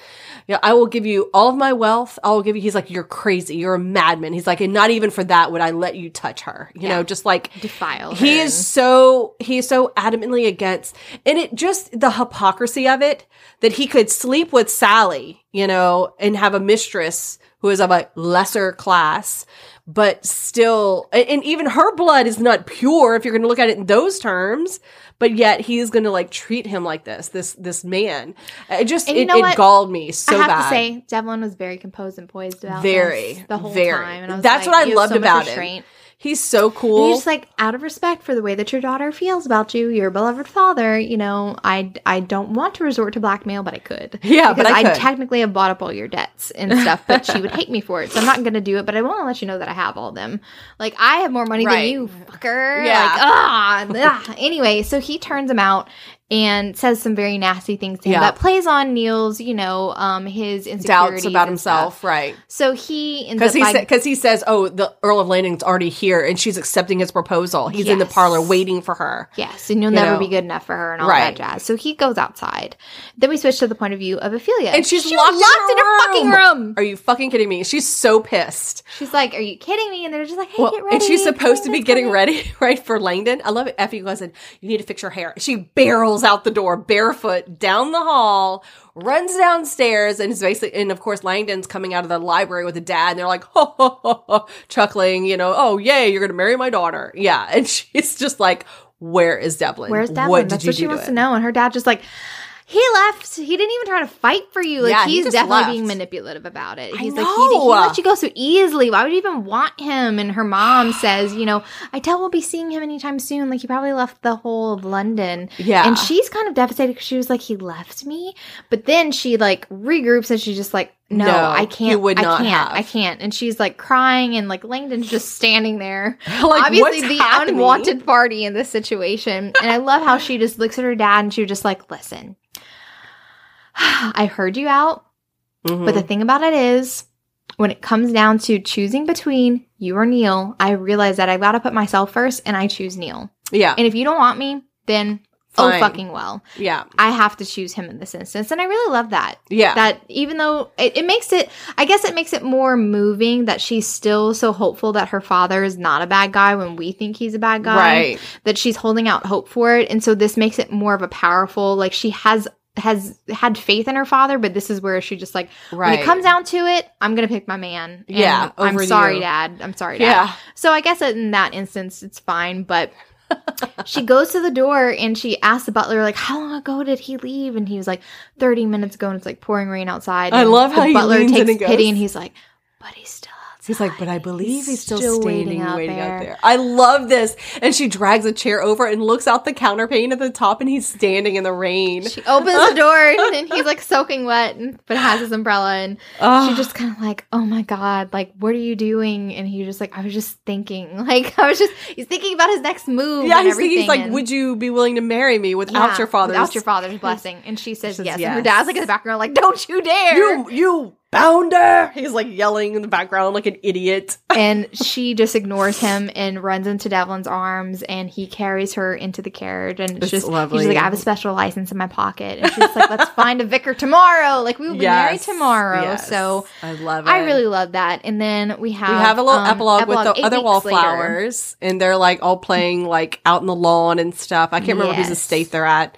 Yeah, I will give you all of my wealth. I will give you. He's like, you're crazy. You're a madman. He's like, and not even for that would I let you touch her. You Yeah. know, just like defile. he is so he is so adamantly against and it just the hypocrisy of it that he could sleep with Sally, you know, and have a mistress who is of a lesser class, but still and even her blood is not pure if you're going to look at it in those terms, but yet he is going to like treat him like this, this this man. It just And you it, know it galled me so bad. I have bad. to say, Devlin was very composed and poised about very this the whole very. time. And I was That's like, what I loved so about him. He's so cool. you're just like out of respect for the way that your daughter feels about you, your beloved father. You know, I I don't want to resort to blackmail, but I could. Yeah, but Because I could. technically have bought up all your debts and stuff, but she would hate me for it. So I'm not going to do it. But I want to let you know that I have all them. Like I have more money Right. than you, fucker. Yeah. Like ah. Anyway, so he turns him out. And says some very nasty things to him Yeah. that plays on Neil's, you know, um, his insecurities Doubts about himself, right? So he Because he because he says, "Oh, the Earl of Langdon's already here, and she's accepting his proposal. He's in the parlor waiting for her." Yes, and you'll You never know. be good enough for her and all Right. that jazz. So he goes outside. Then we switch to the point of view of Ophelia. And she's She locked, locked in, her her fucking room. Are you fucking kidding me? She's so pissed. She's like, "Are you kidding me?" And they're just like, "Hey, Well, get ready." and she's supposed to be getting coming." ready, right, for Langdon. I love it. Effie goes in, you need to fix your hair. She barrels out the door barefoot down the hall, runs downstairs, and is basically, and of course, Langdon's coming out of the library with a dad, and they're like, ho, ho, ho, ho, chuckling, you know, oh, yay, you're going to marry my daughter. Yeah. And she's just like, where is Devlin? Where's Devlin? What did That's what she wants to to know. And her dad just like, he left. He didn't even try to fight for you. Like Yeah, he's just definitely left. being manipulative about it. I He's like, he, he let you go so easily. Why would you even want him? And her mom says, you know, I doubt we'll be seeing him anytime soon. Like he probably left the whole of London. Yeah. And she's kind of devastated because she was like, he left me. But then she like regroups and she's just like, no, No, I can't. would not I can't. have. I can't. And she's like crying and like Langdon's just standing there. Like, Obviously the happening? unwanted party in this situation. And I love how she just looks at her dad and she was just like, listen, I heard you out. Mhm. But the thing about it is, when it comes down to choosing between you or Neil, I realize that I've got to put myself first and I choose Neil. yeah. And if you don't want me, then Fine. oh fucking well. Yeah. I have to choose him in this instance. And I really love that. Yeah. That even though it, it makes it, I guess it makes it more moving that she's still so hopeful that her father is not a bad guy when we think he's a bad guy. Right. That she's holding out hope for it. And so this makes it more of a powerful, like she has has had faith in her father, but this is where she just like when it comes down to it, I'm gonna pick my man. Yeah, I'm sorry, you. Dad. I'm sorry, Dad. Yeah. So I guess in that instance, it's fine. But she goes to the door and she asks the butler, like, "How long ago did he leave?" And he was like, "30 minutes ago." And it's like pouring rain outside. I love how the butler takes and pity and he's like, "But he's still outside." He's like, but I believe he's, still, still standing, waiting out waiting out there." there. I love this. And she drags a chair over and looks out the counterpane at the top, and he's standing in the rain. She opens the door and he's like soaking wet, but has his umbrella. And Ugh. she just kind of like, oh my god, like what are you doing? And he was just like, I was just thinking, like I was just, he's thinking about his next move. yeah, and he's, thinking, he's like, and- would you be willing to marry me without Yeah, your father's without your father's blessing? And she says, says yes. And her dad's like in the background, like, don't you dare! You, you bounder! He's like yelling in the background like an idiot. and she just ignores him and runs into Devlin's arms, and he carries her into the carriage. And it's, It's just lovely. He's like, I have a special license in my pocket, and she's like, let's find a vicar tomorrow. Like we will be married tomorrow. yes. So. I love it. I really love that. And then we have we have a little um, epilogue, with the other weeks wallflowers, and they're like all playing like out in the lawn and stuff. I can't remember whose estate they're at.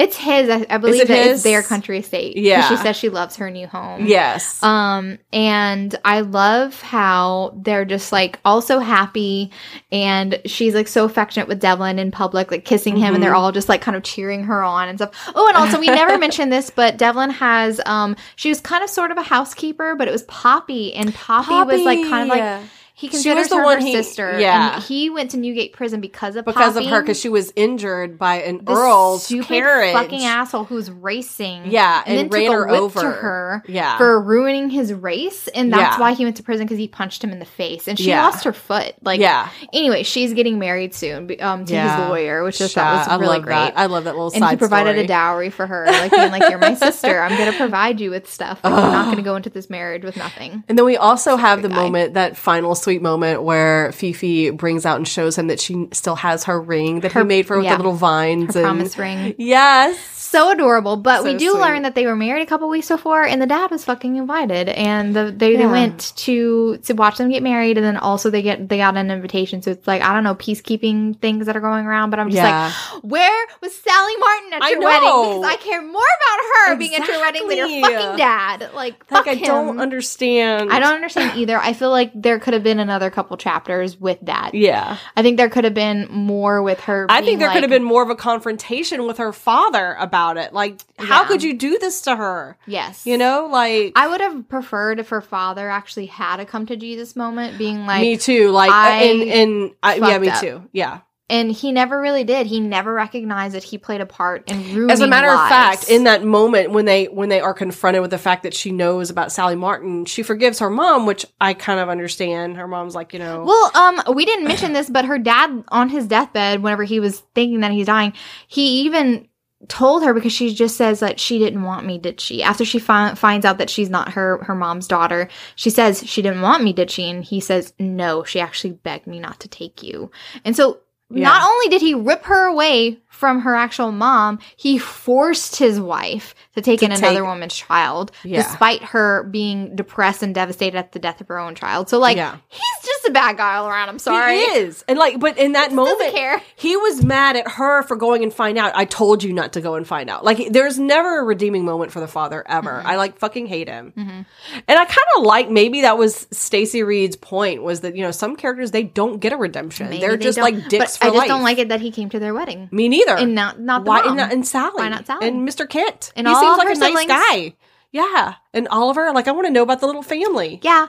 It's his. I, I believe it that his? it's their country estate. Yeah. she says she loves her new home. Yes. Um, and I love how they're just like also happy, and she's like so affectionate with Devlin in public, like kissing him, and they're Mm-hmm. all just like kind of cheering her on and stuff. Oh, and also we never mentioned this, but Devlin has um, she was kind of sort of a housekeeper, but it was Poppy, and Poppy, was like kind of like. He She was considers the her one her he- sister. yeah. And he went to Newgate prison because of because Poppy. of her, because she was injured by an Earl's stupid carriage. fucking asshole who's racing. Yeah, and, and then ran took her over. to her. Yeah. for ruining his race, and that's Yeah. why he went to prison because he punched him in the face, and she Yeah. lost her foot. Like, Yeah. Anyway, she's getting married soon um, to Yeah. his lawyer, which I Shut- thought was I really great. that. I love that little and side he provided story. a dowry for her, like being like, "You're my sister. I'm going to provide you with stuff. Like, I'm not going to go into this marriage with nothing." And then we also have the guy. moment, that final sweet moment where Fifi brings out and shows him that she still has her ring that Her- he made for her with the little vines. Her and, promise ring. Yes. So adorable, but we do sweet. learn that they were married a couple weeks before, and the dad was fucking invited, and the, they, they went to to watch them get married, and then also they get they got an invitation. So it's like I don't know peacekeeping things that are going around, but I'm just Yeah. like, where was Sally Martin at I your know. wedding? Because I care more about her being at your wedding than your Exactly. fucking dad. Like, Like, fuck I him. don't understand. I don't understand either. I feel like there could have been another couple chapters with that. Yeah. I think there could have been more with her. I think there like, could have been more of a confrontation with her father about it. Like, how Yeah. could you do this to her? yes, You know, like I would have preferred if her father actually had a come to Jesus moment, being like, me too. Like, I and and I, yeah, me up. too. Yeah. and he never really did. He never recognized that he played a part in ruining. As a matter of fact, in that moment when they when they are confronted with the fact that she knows about Sally Martin, she forgives her mom, which I kind of understand. Her mom's like, you know, well, um, we didn't mention this, but her dad on his deathbed, whenever he was thinking that he's dying, he even told her because she just says that she didn't want me, did she? After she fi- finds out that she's not her her mom's daughter, she says she didn't want me, did she? And he says no, she actually begged me not to take you. And so not only did he rip her away from her actual mom, he forced his wife to take in another take- woman's child, Yeah. despite her being depressed and devastated at the death of her own child. So, like, Yeah. he's just a bad guy all around. I'm sorry. He is. And like, but in that moment, care. he was mad at her for going and find out. I told you not to go and find out. Like, there's never a redeeming moment for the father ever. Mm-hmm. I like fucking hate him. And I kind of like maybe that was Stacy Reid's point was that, you know, some characters, they don't get a redemption. Maybe They're they just don't. like dicks but I just life. don't like it that he came to their wedding. Me neither. And not not the Why mom. and, and Sally Why not Sally? and Mr. Kent? And he all seems like a nice guy. Yeah, and Oliver. Like I want to know about the little family. yeah.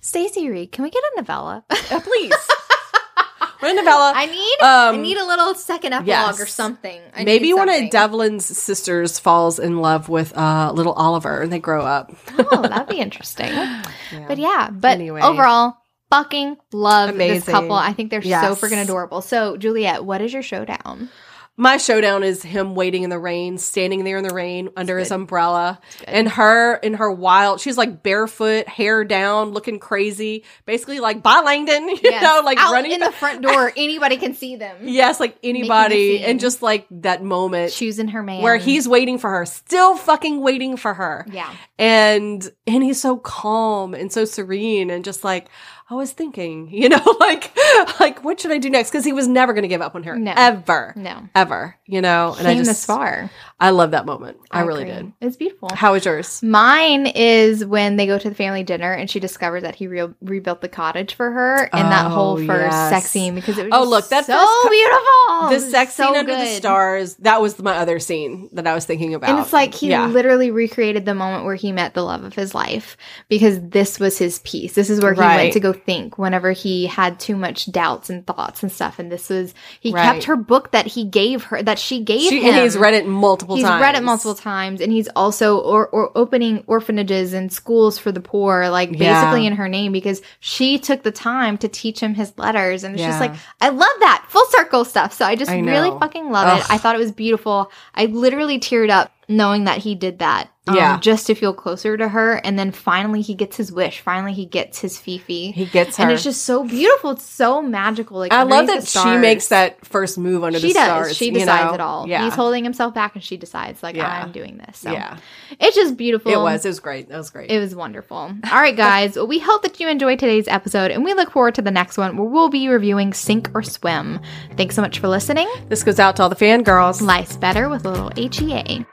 Stacy Reid, can we get a novella? Uh, please, We're novella. I need I Um, need a little second epilogue yes. or something. I Maybe one of. Devlin's sisters falls in love with uh, little Oliver, and they grow up. Oh, that'd be interesting. But yeah, but Anyway. overall, fucking love this couple. I think they're so freaking adorable. So, Juliet, what is your showdown? My showdown is him waiting in the rain, standing there in the rain under his umbrella, and her in her wild. She's like barefoot, hair down, looking crazy, basically like by Langdon, you know, like out running in the front door, anybody can see them. Yes, like anybody, and just like that moment Choosing her man. where he's waiting for her, still fucking waiting for her. Yeah. and and he's so calm and so serene, and just like I was thinking, you know, like like what should I do next? Because he was never going to give up on her, No. ever, No. ever, you know. And I just this far. I love that moment. I, really agree. did. It's beautiful. How was yours? Mine is when they go to the family dinner and she discovers that he re- rebuilt the cottage for her and that Oh, whole first yes. sex scene because it was Oh, look, that's so co- beautiful. the sex so scene under the stars. That was my other scene that I was thinking about. And it's like he yeah. literally recreated the moment where he met the love of his life because this was his piece. This is where he Right. went to go think whenever he had too much doubts and thoughts and stuff. And this was he Right. kept her book that he gave her that she gave She- him. and he's read it multiple He's times. read it multiple times, and he's also or, or opening orphanages and schools for the poor, like Yeah. basically in her name, because she took the time to teach him his letters, and it's just like I love that full circle stuff. So I just I really fucking love Ugh. it. I thought it was beautiful. I literally teared up knowing that he did that. um, Yeah. just to feel closer to her, and then finally he gets his wish. Finally, he gets his Fifi. He gets her. and it's just so beautiful. It's so magical. Like I love that she makes that first move under She the does. stars. she decides know? it all. Yeah. He's holding himself back, and she decides, like, Yeah. I'm doing this. So yeah. it's just beautiful. It was. It was great. That was great. It was wonderful. All right, guys. Well, we hope that you enjoyed today's episode, and we look forward to the next one where we'll be reviewing Sink or Swim. Thanks so much for listening. this goes out to all the fangirls. Life's better with a little E HEA.